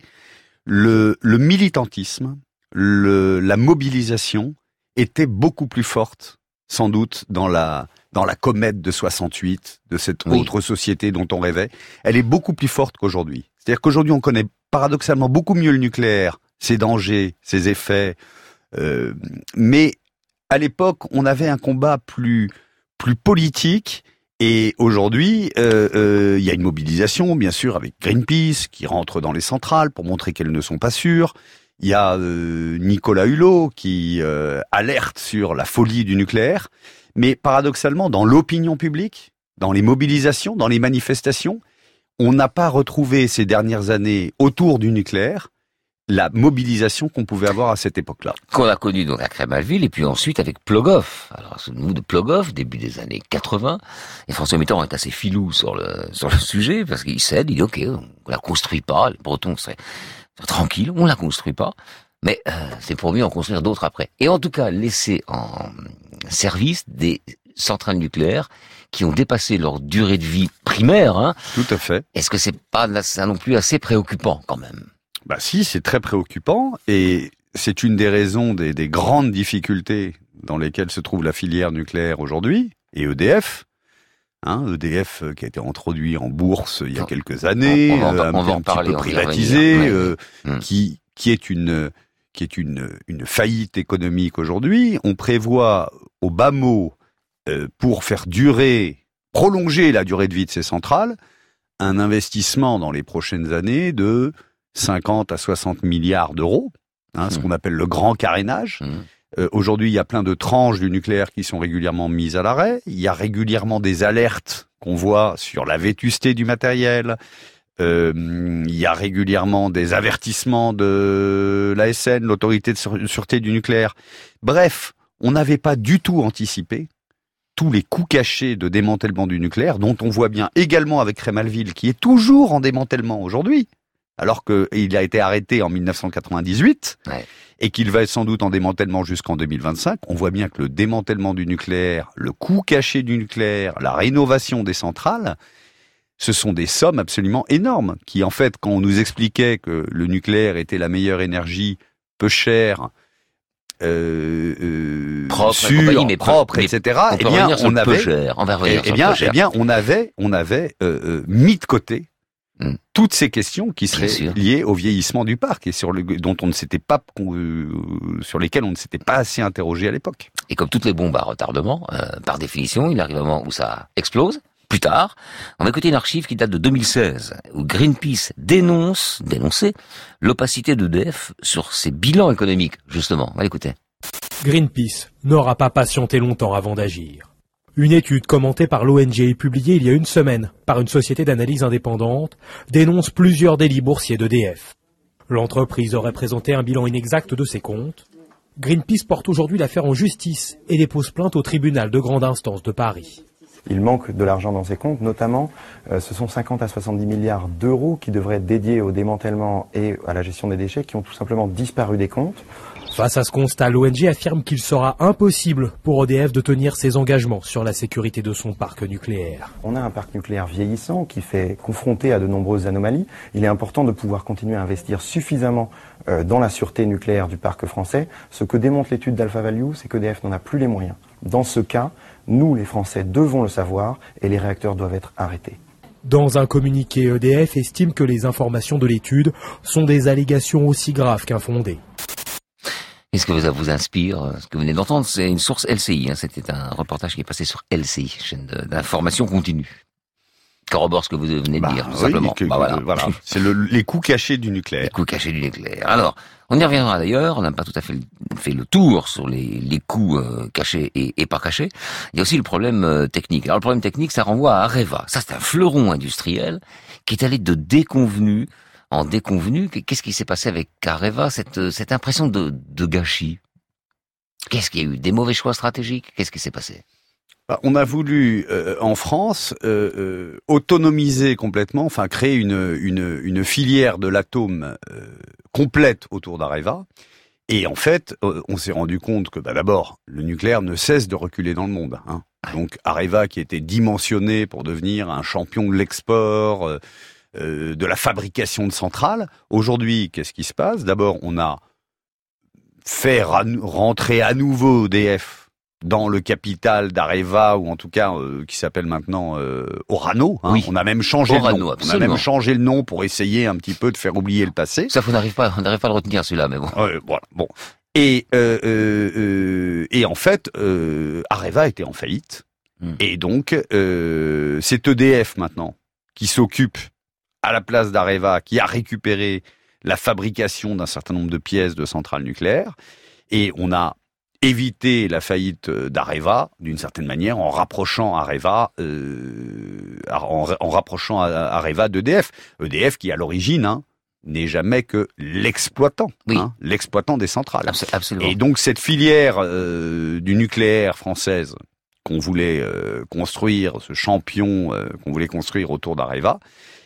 le militantisme, le, la mobilisation était beaucoup plus forte, sans doute, dans la, dans la comète de 68, de cette Oui. autre société dont on rêvait. Elle est beaucoup plus forte qu'aujourd'hui. C'est-à-dire qu'aujourd'hui, on connaît paradoxalement beaucoup mieux le nucléaire, ses dangers, ses effets, euh, mais à l'époque, on avait un combat plus plus politique. Et aujourd'hui, euh, euh, il y a une mobilisation, bien sûr, avec Greenpeace qui rentre dans les centrales pour montrer qu'elles ne sont pas sûres. Il y a euh, Nicolas Hulot qui euh, alerte sur la folie du nucléaire. Mais paradoxalement, dans l'opinion publique, dans les mobilisations, dans les manifestations, on n'a pas retrouvé ces dernières années autour du nucléaire la mobilisation qu'on pouvait avoir à cette époque-là. qu'on a connu donc à Crémalville et puis ensuite avec Plogoff. Alors souvenez-vous de Plogoff, début des années 80. Et François Mitterrand est assez filou sur le sur le sujet parce qu'il cède, il dit ok, on la construit pas, les Bretons seraient tranquilles, on la construit pas. Mais euh, c'est pour mieux en construire d'autres après. Et en tout cas, laisser en service des centrales nucléaires qui ont dépassé leur durée de vie primaire. Hein. Tout à fait. Est-ce que c'est pas ça non plus assez préoccupant quand même? Bah si, c'est très préoccupant et c'est une des raisons des, des grandes difficultés dans lesquelles se trouve la filière nucléaire aujourd'hui et EDF. Hein, EDF euh, qui a été introduit en bourse il y a quelques années, on va en- un, en petit parler, peu privatisé, revenir. euh, Hmm. qui qui est une qui est une une faillite économique aujourd'hui. On prévoit au bas mot euh, pour faire durer, prolonger la durée de vie de ces centrales, un investissement dans les prochaines années de 50 à 60 milliards d'euros, hein, ce qu'on appelle le grand carénage. Euh, Aujourd'hui, il y a plein de tranches du nucléaire qui sont régulièrement mises à l'arrêt. Il y a régulièrement des alertes qu'on voit sur la vétusté du matériel. Euh, il y a régulièrement des avertissements de l'ASN, l'autorité de sûre- sûreté du nucléaire. Bref, on n'avait pas du tout anticipé tous les coûts cachés de démantèlement du nucléaire, dont on voit bien également avec Crémalville, qui est toujours en démantèlement aujourd'hui, alors qu'il a été arrêté en 1998 et qu'il va être sans doute en démantèlement jusqu'en 2025. On voit bien que le démantèlement du nucléaire, le coût caché du nucléaire, la rénovation des centrales, ce sont des sommes absolument énormes qui, en fait, quand on nous expliquait que le nucléaire était la meilleure énergie, peu chère, euh, euh, Propre, sûre, mais propre, mais etc. on Eh peut bien, revenir sur on avait, cher. On va eh bien, eh bien, on avait, on avait euh, euh, mis de côté Hmm. toutes ces questions qui seraient liées au vieillissement du parc et sur le dont on ne s'était pas euh, sur lesquelles on ne s'était pas assez interrogé à l'époque. Et comme toutes les bombes à retardement, euh, par définition, il arrive un moment où ça explose. Plus tard, on va écouter une archive qui date de 2016, où Greenpeace dénonce, dénoncer l'opacité d'EDF sur ses bilans économiques, justement. On va l'écouter. Greenpeace n'aura pas patienté longtemps avant d'agir. Une étude commentée par l'ONG et publiée il y a une semaine par une société d'analyse indépendante dénonce plusieurs délits boursiers d'EDF. L'entreprise aurait présenté un bilan inexact de ses comptes. Greenpeace porte aujourd'hui l'affaire en justice et dépose plainte au tribunal de grande instance de Paris. Il manque de l'argent dans ces comptes, notamment euh, ce sont 50 à 70 milliards d'euros qui devraient être dédiés au démantèlement et à la gestion des déchets qui ont tout simplement disparu des comptes. Face à ce constat, l'ONG affirme qu'il sera impossible pour EDF de tenir ses engagements sur la sécurité de son parc nucléaire. On a un parc nucléaire vieillissant qui fait confronté à de nombreuses anomalies. Il est important de pouvoir continuer à investir suffisamment euh, dans la sûreté nucléaire du parc français. Ce que démontre l'étude d'Alpha Value, c'est qu'EDF n'en a plus les moyens. Dans ce cas, nous, les Français, devons le savoir et les réacteurs doivent être arrêtés. Dans un communiqué, EDF estime que les informations de l'étude sont des allégations aussi graves qu'infondées. Qu'est-ce que ça vous inspire euh, Ce que vous venez d'entendre, c'est une source LCI. hein. C'était un reportage qui est passé sur LCI, chaîne d'information continue. Corrobore ce que vous venez de Bah, dire, tout oui, simplement. que- Bah, voilà. voilà. C'est le- les coûts cachés du nucléaire. Les coûts cachés du nucléaire. Alors, on y reviendra d'ailleurs. On n'a pas tout à fait fait le tour sur les, les coûts euh, cachés et, et pas cachés. Il y a aussi le problème euh, technique. Alors, le problème technique, ça renvoie à Areva. Ça, c'est un fleuron industriel qui est allé de déconvenu en déconvenu. Qu'est-ce qui s'est passé avec Areva Cette, euh, cette impression de, de gâchis? Qu'est-ce qu'il y a eu? Des mauvais choix stratégiques? Qu'est-ce qui s'est passé? Bah, On a voulu euh, en France euh, euh, autonomiser complètement, enfin créer une, une, une filière de l'atome complète autour d'Areva. Et en fait, on s'est rendu compte que bah, d'abord, le nucléaire ne cesse de reculer dans le monde. hein. Donc Areva, qui était dimensionné pour devenir un champion de l'export, euh, de la fabrication de centrales, aujourd'hui, qu'est-ce qui se passe? D'abord, on a fait rentrer à nouveau EDF dans le capital d'Areva ou en tout cas euh, qui s'appelle maintenant euh, Orano. hein. Oui. On a même changé le nom. On a même changé le nom pour essayer un petit peu de faire oublier le passé. Ça, on n'arrive pas, on n'arrive pas à le retenir celui-là, mais bon. Voilà. Bon. Et et en fait, Areva était en faillite. Hmm. Et donc, c'est EDF maintenant qui s'occupe à la place d'Areva, qui a récupéré la fabrication d'un certain nombre de pièces de centrales nucléaires. Et on a évité la faillite euh, d'Areva d'une certaine manière en rapprochant Areva, euh, en, en rapprochant A- Areva d'EDF. EDF qui à l'origine hein, n'est jamais que l'exploitant, hein, l'exploitant des centrales. absolument. Et donc cette filière euh, du nucléaire française qu'on voulait euh, construire, ce champion euh, qu'on voulait construire autour d'Areva,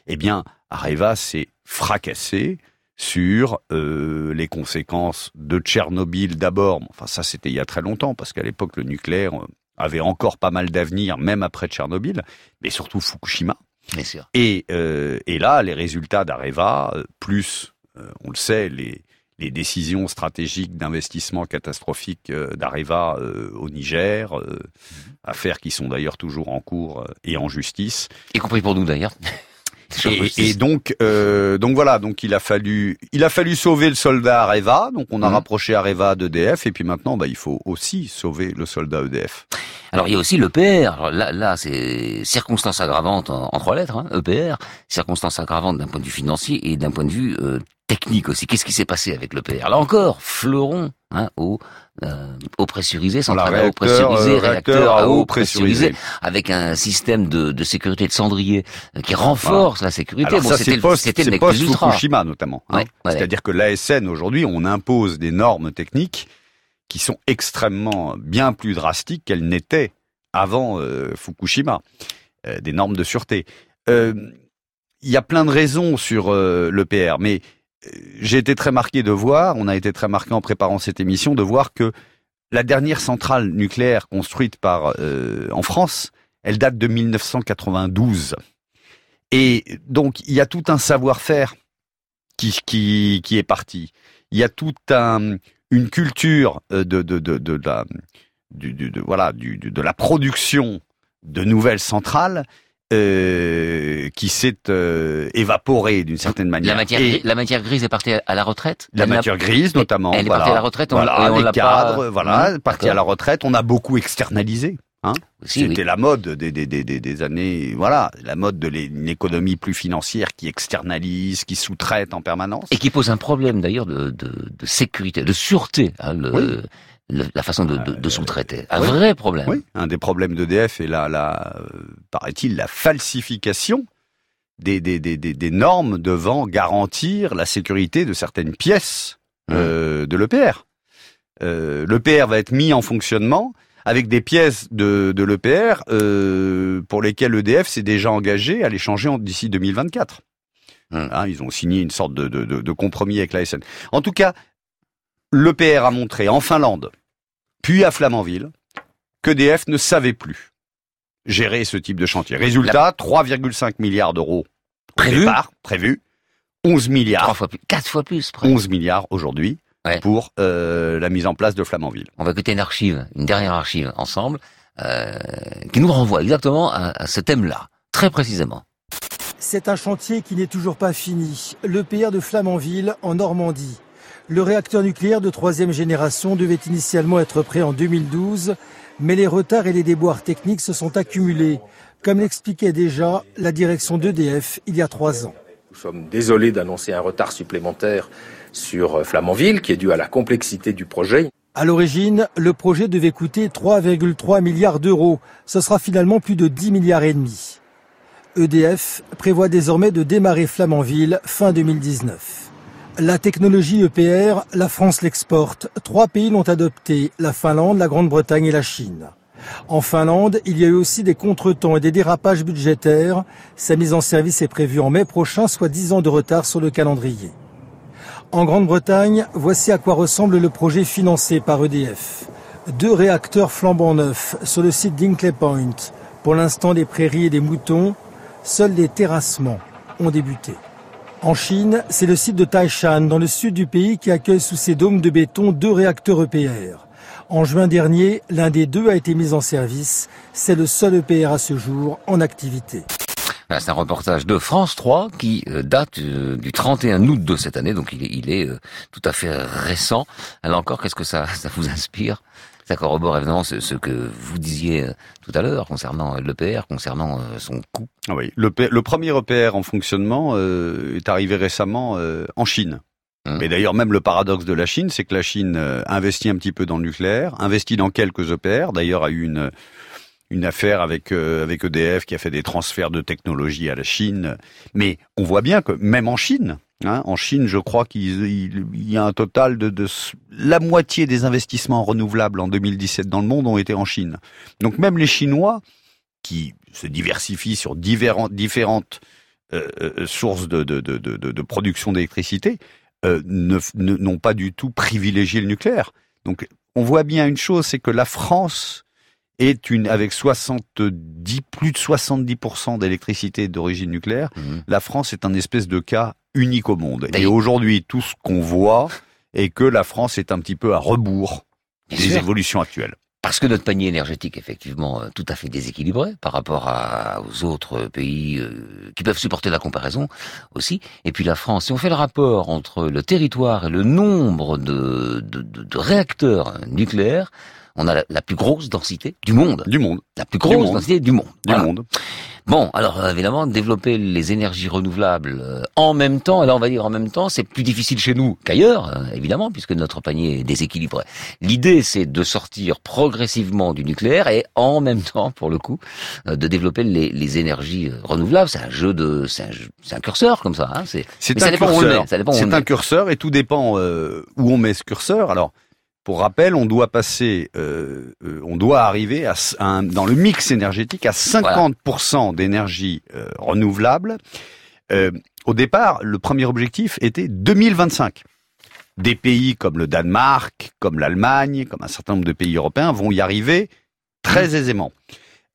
eh bien Areva s'est fracassé sur euh, les conséquences de Tchernobyl d'abord. Enfin ça c'était il y a très longtemps parce qu'à l'époque le nucléaire euh, avait encore pas mal d'avenir même après Tchernobyl, mais surtout Fukushima. Bien sûr. Et, euh, et là, les résultats d'Areva, plus, euh, on le sait, les, les décisions stratégiques d'investissement catastrophiques euh, d'Areva euh, au Niger, euh, affaires qui sont d'ailleurs toujours en cours et en justice. Y compris pour nous d'ailleurs. Et, et donc, euh, donc voilà, donc il a fallu, il a fallu sauver le soldat Areva. Donc on a Mhm. rapproché Areva d'EDF, et puis maintenant, bah, il faut aussi sauver le soldat EDF. Alors il y a aussi l'EPR. Alors Là, là c'est circonstances aggravantes en, en trois lettres. Hein, EPR, circonstances aggravantes d'un point de vue financier et d'un point de vue euh, technique aussi. Qu'est-ce qui s'est passé avec l'EPR Là encore, fleuron hein, au, euh, au pressurisé, centrale à eau réacteur, pressurisé, euh, réacteur à eau pressurisé. avec un système de, de sécurité de cendrier euh, qui renforce la sécurité. Alors Bon, c'était le- post, c'était le post. Fukushima notamment. hein. Ouais, ouais. C'est-à-dire que l'ASN aujourd'hui, on impose des normes techniques qui sont extrêmement bien plus drastiques qu'elles n'étaient avant euh, Fukushima, euh, des normes de sûreté. Euh, Il y a plein de raisons sur euh, l'EPR, mais euh, j'ai été très marqué de voir, on a été très marqué en préparant cette émission, de voir que la dernière centrale nucléaire construite par euh, en France, elle date de 1992. Et donc, il y a tout un savoir-faire qui, qui, qui est parti. Il y a toute un, une culture de, de, de, de, la, de la production de nouvelles centrales euh, qui s'est euh, évaporée d'une certaine manière. La matière, Et- la matière grise est partie à la retraite la Elle matière grise, notamment. Elle est voilà. partie à la retraite, on, Voilà, et on les l'a cadres, pas... voilà, Mmh, partis à la retraite. On a beaucoup externalisé. Hein Aussi, C'était oui. la mode des, des, des, des, des années, voilà, la mode de l'é- une économie plus financière qui externalise, qui sous-traite en permanence. Et qui pose un problème d'ailleurs de, de, de sécurité, de sûreté, hein, le- Oui. Euh, la façon de, de, de sous-traiter. Un Oui. vrai problème. Oui, un des problèmes d'EDF est la, la euh, paraît-il, la falsification des, des, des, des, des normes devant garantir la sécurité de certaines pièces euh, de l'EPR. Euh, L'EPR va être mis en fonctionnement avec des pièces de, de l'EPR euh, pour lesquelles EDF s'est déjà engagé à les changer d'ici 2024. Hein, ils ont signé une sorte de, de compromis avec la SN. En tout cas, l'EPR a montré en Finlande, puis à Flamanville, qu'EDF ne savait plus gérer ce type de chantier. Résultat, 3,5 milliards d'euros au Prévu départ, prévu, 11 milliards, Trois fois plus, quatre fois plus. presque. 11 milliards aujourd'hui pour euh, la mise en place de Flamanville. On va écouter une archive, une dernière archive ensemble, euh, qui nous renvoie exactement à, à ce thème-là, très précisément. C'est un chantier qui n'est toujours pas fini. L'EPR de Flamanville, en Normandie. Le réacteur nucléaire de troisième génération devait initialement être prêt en 2012, mais les retards et les déboires techniques se sont accumulés, comme l'expliquait déjà la direction d'EDF il y a trois ans. Nous sommes désolés d'annoncer un retard supplémentaire sur euh, Flamanville, qui est dû à la complexité du projet. À l'origine, le projet devait coûter 3,3 milliards d'euros. Ce sera finalement plus de 10 milliards et demi. EDF prévoit désormais de démarrer Flamanville fin 2019. La technologie EPR, la France l'exporte. Trois pays l'ont adopté, la Finlande, la Grande-Bretagne et la Chine. En Finlande, il y a eu aussi des contretemps et des dérapages budgétaires. Sa mise en service est prévue en mai prochain, soit 10 ans de retard sur le calendrier. En Grande-Bretagne, voici à quoi ressemble le projet financé par EDF. Deux réacteurs flambant neufs sur le site d'Inkley Point. Pour l'instant, des prairies et des moutons. Seuls les terrassements ont débuté. En Chine, c'est le site de Taishan, dans le sud du pays, qui accueille sous ses dômes de béton deux réacteurs EPR. En juin dernier, l'un des deux a été mis en service. C'est le seul EPR à ce jour en activité. C'est un reportage de France 3 qui euh, date euh, du 31 août de cette année, donc il est, il est euh, tout à fait récent. Alors encore, qu'est-ce que ça, ça vous inspire? Ça corrobore évidemment ce, ce que vous disiez tout à l'heure concernant l'EPR, concernant son coût. Ah oui, le, premier EPR en fonctionnement euh, est arrivé récemment euh, en Chine. Mais d'ailleurs, même le paradoxe de la Chine, c'est que la Chine investit un petit peu dans le nucléaire, investit dans quelques EPR. D'ailleurs, a eu une une affaire avec euh, avec EDF qui a fait des transferts de technologie à la Chine. Mais on voit bien que même en Chine, hein, en Chine, je crois qu'il il- il y a un total de, la moitié des investissements renouvelables en 2017 dans le monde ont été en Chine. Donc même les Chinois qui se diversifient sur différentes, euh, euh, sources de, de, de, production d'électricité, euh, n'ont pas du tout privilégié le nucléaire. Donc on voit bien une chose, c'est que la France est une, avec 70, plus de 70% d'électricité d'origine nucléaire, la France est un espèce de cas unique au monde. Et aujourd'hui, tout ce qu'on voit est que la France est un petit peu à rebours Bien des sûr. évolutions actuelles. Parce que notre panier énergétique est effectivement euh, tout à fait déséquilibré par rapport à, aux autres pays euh, qui peuvent supporter la comparaison aussi. Et puis la France, si on fait le rapport entre le territoire et le nombre de, de, de- de réacteurs nucléaires, on a la, la plus grosse densité du monde. Du monde. La plus grosse densité du monde. Du Voilà. monde. Bon, alors euh, évidemment, développer les énergies renouvelables euh, en même temps, alors on va dire en même temps, c'est plus difficile chez nous qu'ailleurs, euh, évidemment, puisque notre panier est déséquilibré. L'idée, c'est de sortir progressivement du nucléaire et en même temps, pour le coup, euh, de développer les, les énergies euh, renouvelables. C'est un jeu de, c'est un, un curseur comme ça. Hein, c'est ça un dépend où on le curseur. met, ça dépend où on un met. curseur et tout dépend euh, où on met ce curseur. Alors, pour rappel, on doit passer, euh, euh, on doit arriver à, un- dans le mix énergétique à 50% d'énergie euh, renouvelable. Euh, au départ, le premier objectif était 2025. Des pays comme le Danemark, comme l'Allemagne, comme un certain nombre de pays européens vont y arriver très aisément.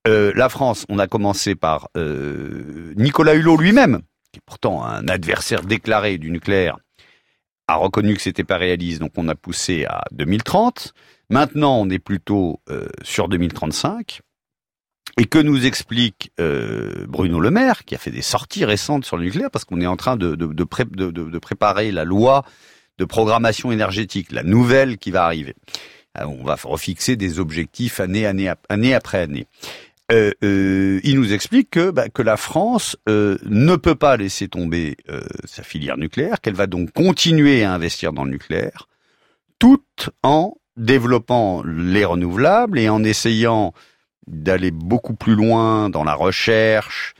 Euh, la France, on a commencé par euh, Nicolas Hulot lui-même, qui est pourtant un adversaire déclaré du nucléaire, a reconnu que c'était pas réaliste, donc on a poussé à 2030. Maintenant, on est plutôt euh, sur 2035. Et que nous explique euh, Bruno Le Maire, qui a fait des sorties récentes sur le nucléaire, parce qu'on est en train de, de, de, pré- de- préparer la loi de programmation énergétique, la nouvelle qui va arriver. Euh, On va refixer des objectifs année, année, année après année. Euh, euh, il nous explique que, bah, que la France euh, ne peut pas laisser tomber sa filière nucléaire, qu'elle va donc continuer à investir dans le nucléaire, tout en développant les renouvelables et en essayant d'aller beaucoup plus loin dans la recherche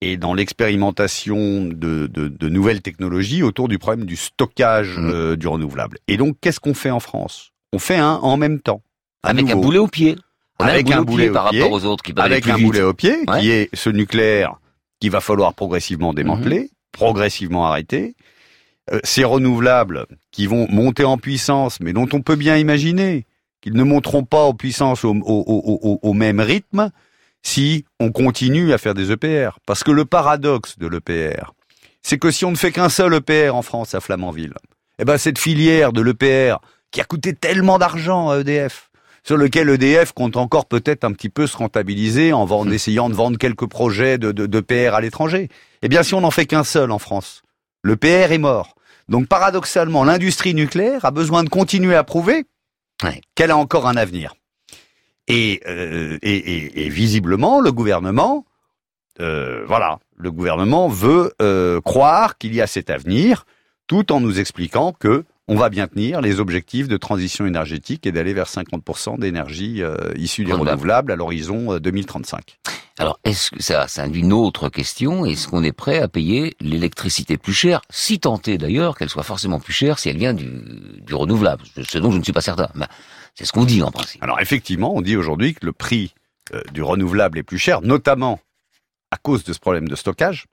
et dans l'expérimentation de, de- de nouvelles technologies autour du problème du stockage euh, du renouvelable. Et donc, qu'est-ce qu'on fait en France? On fait un en même temps. Avec un nouveau. boulet au pied. On Avec un boulet au par pied, rapport aux autres qui avec un vite. boulet au pied, Ouais. qui est ce nucléaire qu'il va falloir progressivement démanteler, progressivement arrêter. Euh, ces renouvelables qui vont monter en puissance, mais dont on peut bien imaginer qu'ils ne monteront pas en puissance au, au- au- au- au même rythme si on continue à faire des EPR. Parce que le paradoxe de l'EPR, c'est que si on ne fait qu'un seul EPR en France à Flamanville, eh ben cette filière de l'EPR qui a coûté tellement d'argent à EDF, sur lequel EDF compte encore peut-être un petit peu se rentabiliser en, en essayant de vendre quelques projets de, de, d'EPR à l'étranger. Eh bien, si on n'en fait qu'un seul en France, le PR est mort. Donc, paradoxalement, l'industrie nucléaire a besoin de continuer à prouver qu'elle a encore un avenir. Et, euh, et, et- et visiblement, le gouvernement, euh, voilà, le gouvernement veut euh, croire qu'il y a cet avenir, tout en nous expliquant que on va bien tenir les objectifs de transition énergétique et d'aller vers 50% d'énergie euh, issue des Renouvelable. renouvelables à l'horizon euh, 2035. Alors, est-ce que ça, induit une autre question? Est-ce qu'on est prêt à payer l'électricité plus chère, si tentée d'ailleurs qu'elle soit forcément plus chère si elle vient du, du renouvelable Ce dont je ne suis pas certain. C'est ce qu'on dit en principe. Alors effectivement, on dit aujourd'hui que le prix euh, du renouvelable est plus cher, notamment à cause de ce problème de stockage,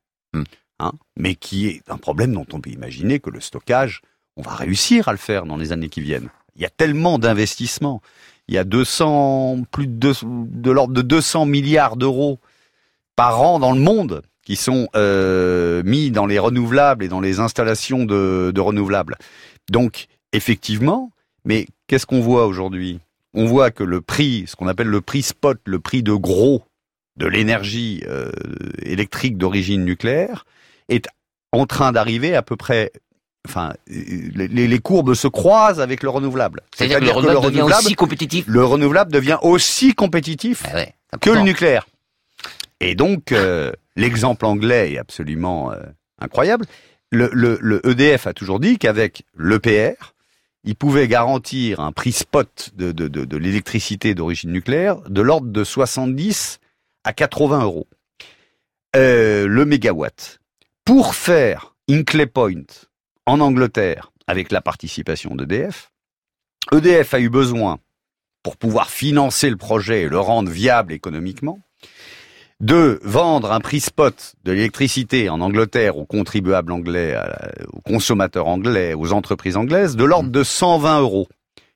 hein, mais qui est un problème dont on peut imaginer que le stockage, on va réussir à le faire dans les années qui viennent. Il y a tellement d'investissements. Il y a 200, plus de, deux- de l'ordre de 200 milliards d'euros par an dans le monde qui sont euh, mis dans les renouvelables et dans les installations de, de renouvelables. Donc, effectivement, mais qu'est-ce qu'on voit aujourd'hui? On voit que le prix, ce qu'on appelle le prix spot, le prix de gros de l'énergie euh, électrique d'origine nucléaire, est en train d'arriver à peu près. Enfin, euh, les, les courbes se croisent avec le renouvelable. C'est-à-dire que le renouvelable devient aussi compétitif Le renouvelable devient aussi compétitif que le nucléaire. Et donc, euh, l'exemple anglais est absolument euh, incroyable. Le, le- le EDF a toujours dit qu'avec l'EPR, il pouvait garantir un prix spot de, de, de, de l'électricité d'origine nucléaire de l'ordre de 70 à 80 euros. Euh, le mégawatt. Pour faire Inclay Point en Angleterre avec la participation d'EDF, EDF a eu besoin, pour pouvoir financer le projet et le rendre viable économiquement, de vendre un prix spot de l'électricité en Angleterre aux contribuables anglais, aux consommateurs anglais, aux entreprises anglaises, de l'ordre de 120 euros.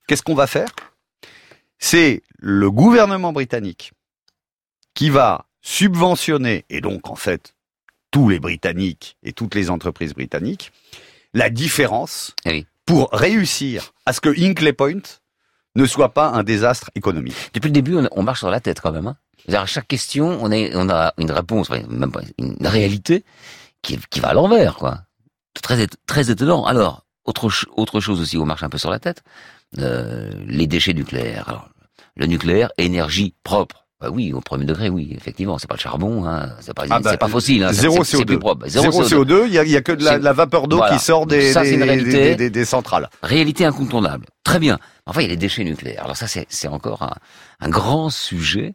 Qu'est-ce qu'on va faire? C'est le gouvernement britannique qui va subventionner, et donc en fait tous les Britanniques et toutes les entreprises britanniques, la différence pour réussir à ce que Hinkley Point ne soit pas un désastre économique. Depuis le début, on, on marche sur la tête quand même. Hein. C'est-à-dire, à chaque question, on, est, on a une réponse, même pas une réalité qui, qui va à l'envers, quoi. Très, très étonnant. Alors, autre, autre chose aussi, on marche un peu sur la tête, euh, les déchets nucléaires. Alors, le nucléaire, énergie propre. Bah oui, au premier degré, oui, effectivement, c'est pas le charbon, hein, c'est pas, Ah bah, pas fossile, hein, zéro c'est- c'est CO2. plus propre. Zéro CO2, il y a, il que de la, vapeur d'eau Voilà. qui sort des, Ça, c'est une des- réalité. des- des- des centrales. Réalité incontournable. Très bien. Enfin, il y a les déchets nucléaires. Alors ça, c'est encore un, un grand sujet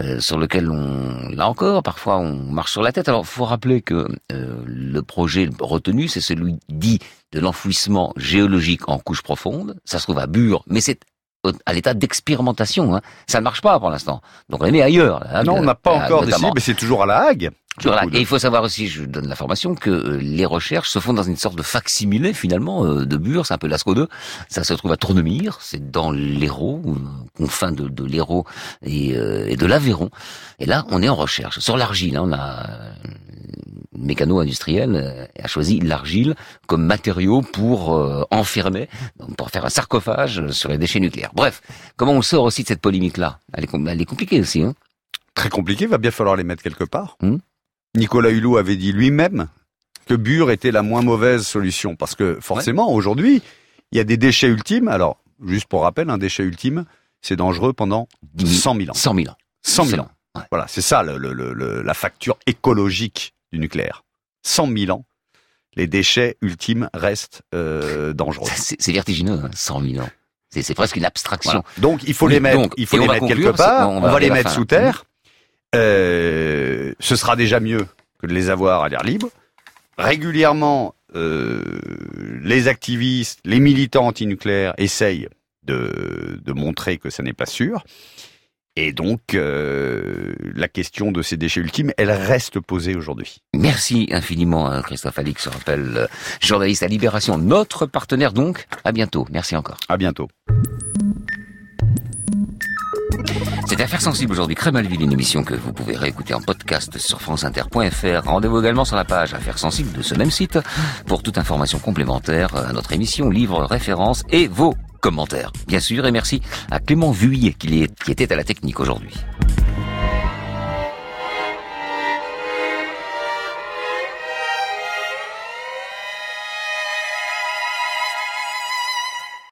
euh, sur lequel on, là encore, parfois on marche sur la tête. Alors, faut rappeler que euh, le projet retenu, c'est celui dit de l'enfouissement géologique en couche profonde. Ça se trouve à Bure, mais c'est à l'état d'expérimentation. Hein. Ça ne marche pas pour l'instant. Donc on les met ailleurs. là, non, on euh, n'a pas euh, encore décidé, notamment. mais c'est toujours à la Hague. Voilà. Et il faut savoir aussi, je donne l'information, que euh, les recherches se font dans une sorte de facsimilé finalement de Bure, c'est un peu Lascaux 2. Ça se trouve à Tournemire, c'est dans l'Hérault, confin de, de l'Hérault et, et, de l'Aveyron. Et là, on est en recherche. Sur l'argile, hein, on a le mécano industriel a choisi l'argile comme matériau pour enfermer, pour faire un sarcophage sur les déchets nucléaires. Bref, comment on sort aussi de cette polémique-là? Elle est, elle est compliquée aussi. Hein Très compliqué, va bien falloir les mettre quelque part. Hmm Nicolas Hulot avait dit lui-même que Bure était la moins mauvaise solution parce que forcément aujourd'hui il y a des déchets ultimes. Alors juste pour rappel, un déchet ultime c'est dangereux pendant 100 000 ans. 100 000 ans. 100 000 ans. Voilà, c'est ça le, la facture écologique du nucléaire. 100 000 ans, les déchets ultimes restent euh, dangereux. C'est vertigineux, 100 hein, 000 ans. C'est presque une abstraction. Donc il faut les mettre, il faut les mettre quelque part. On va, les mettre sous terre. Euh, ce sera déjà mieux que de les avoir à l'air libre. Régulièrement, euh, les activistes, les militants antinucléaires essayent de, de montrer que ça n'est pas sûr. Et donc, euh, la question de ces déchets ultimes, elle reste posée aujourd'hui. Merci infiniment, hein, Christophe Alix, je rappelle, euh, journaliste à Libération, notre partenaire donc. À bientôt. Merci encore. À bientôt. C'est Affaires Sensibles aujourd'hui. Crémalville, une émission que vous pouvez réécouter en podcast sur franceinter.fr. Rendez-vous également sur la page Affaires Sensibles de ce même site pour toute information complémentaire à notre émission, livres, références et vos commentaires. Bien sûr, et merci à Clément Vuillet qui était à la technique aujourd'hui.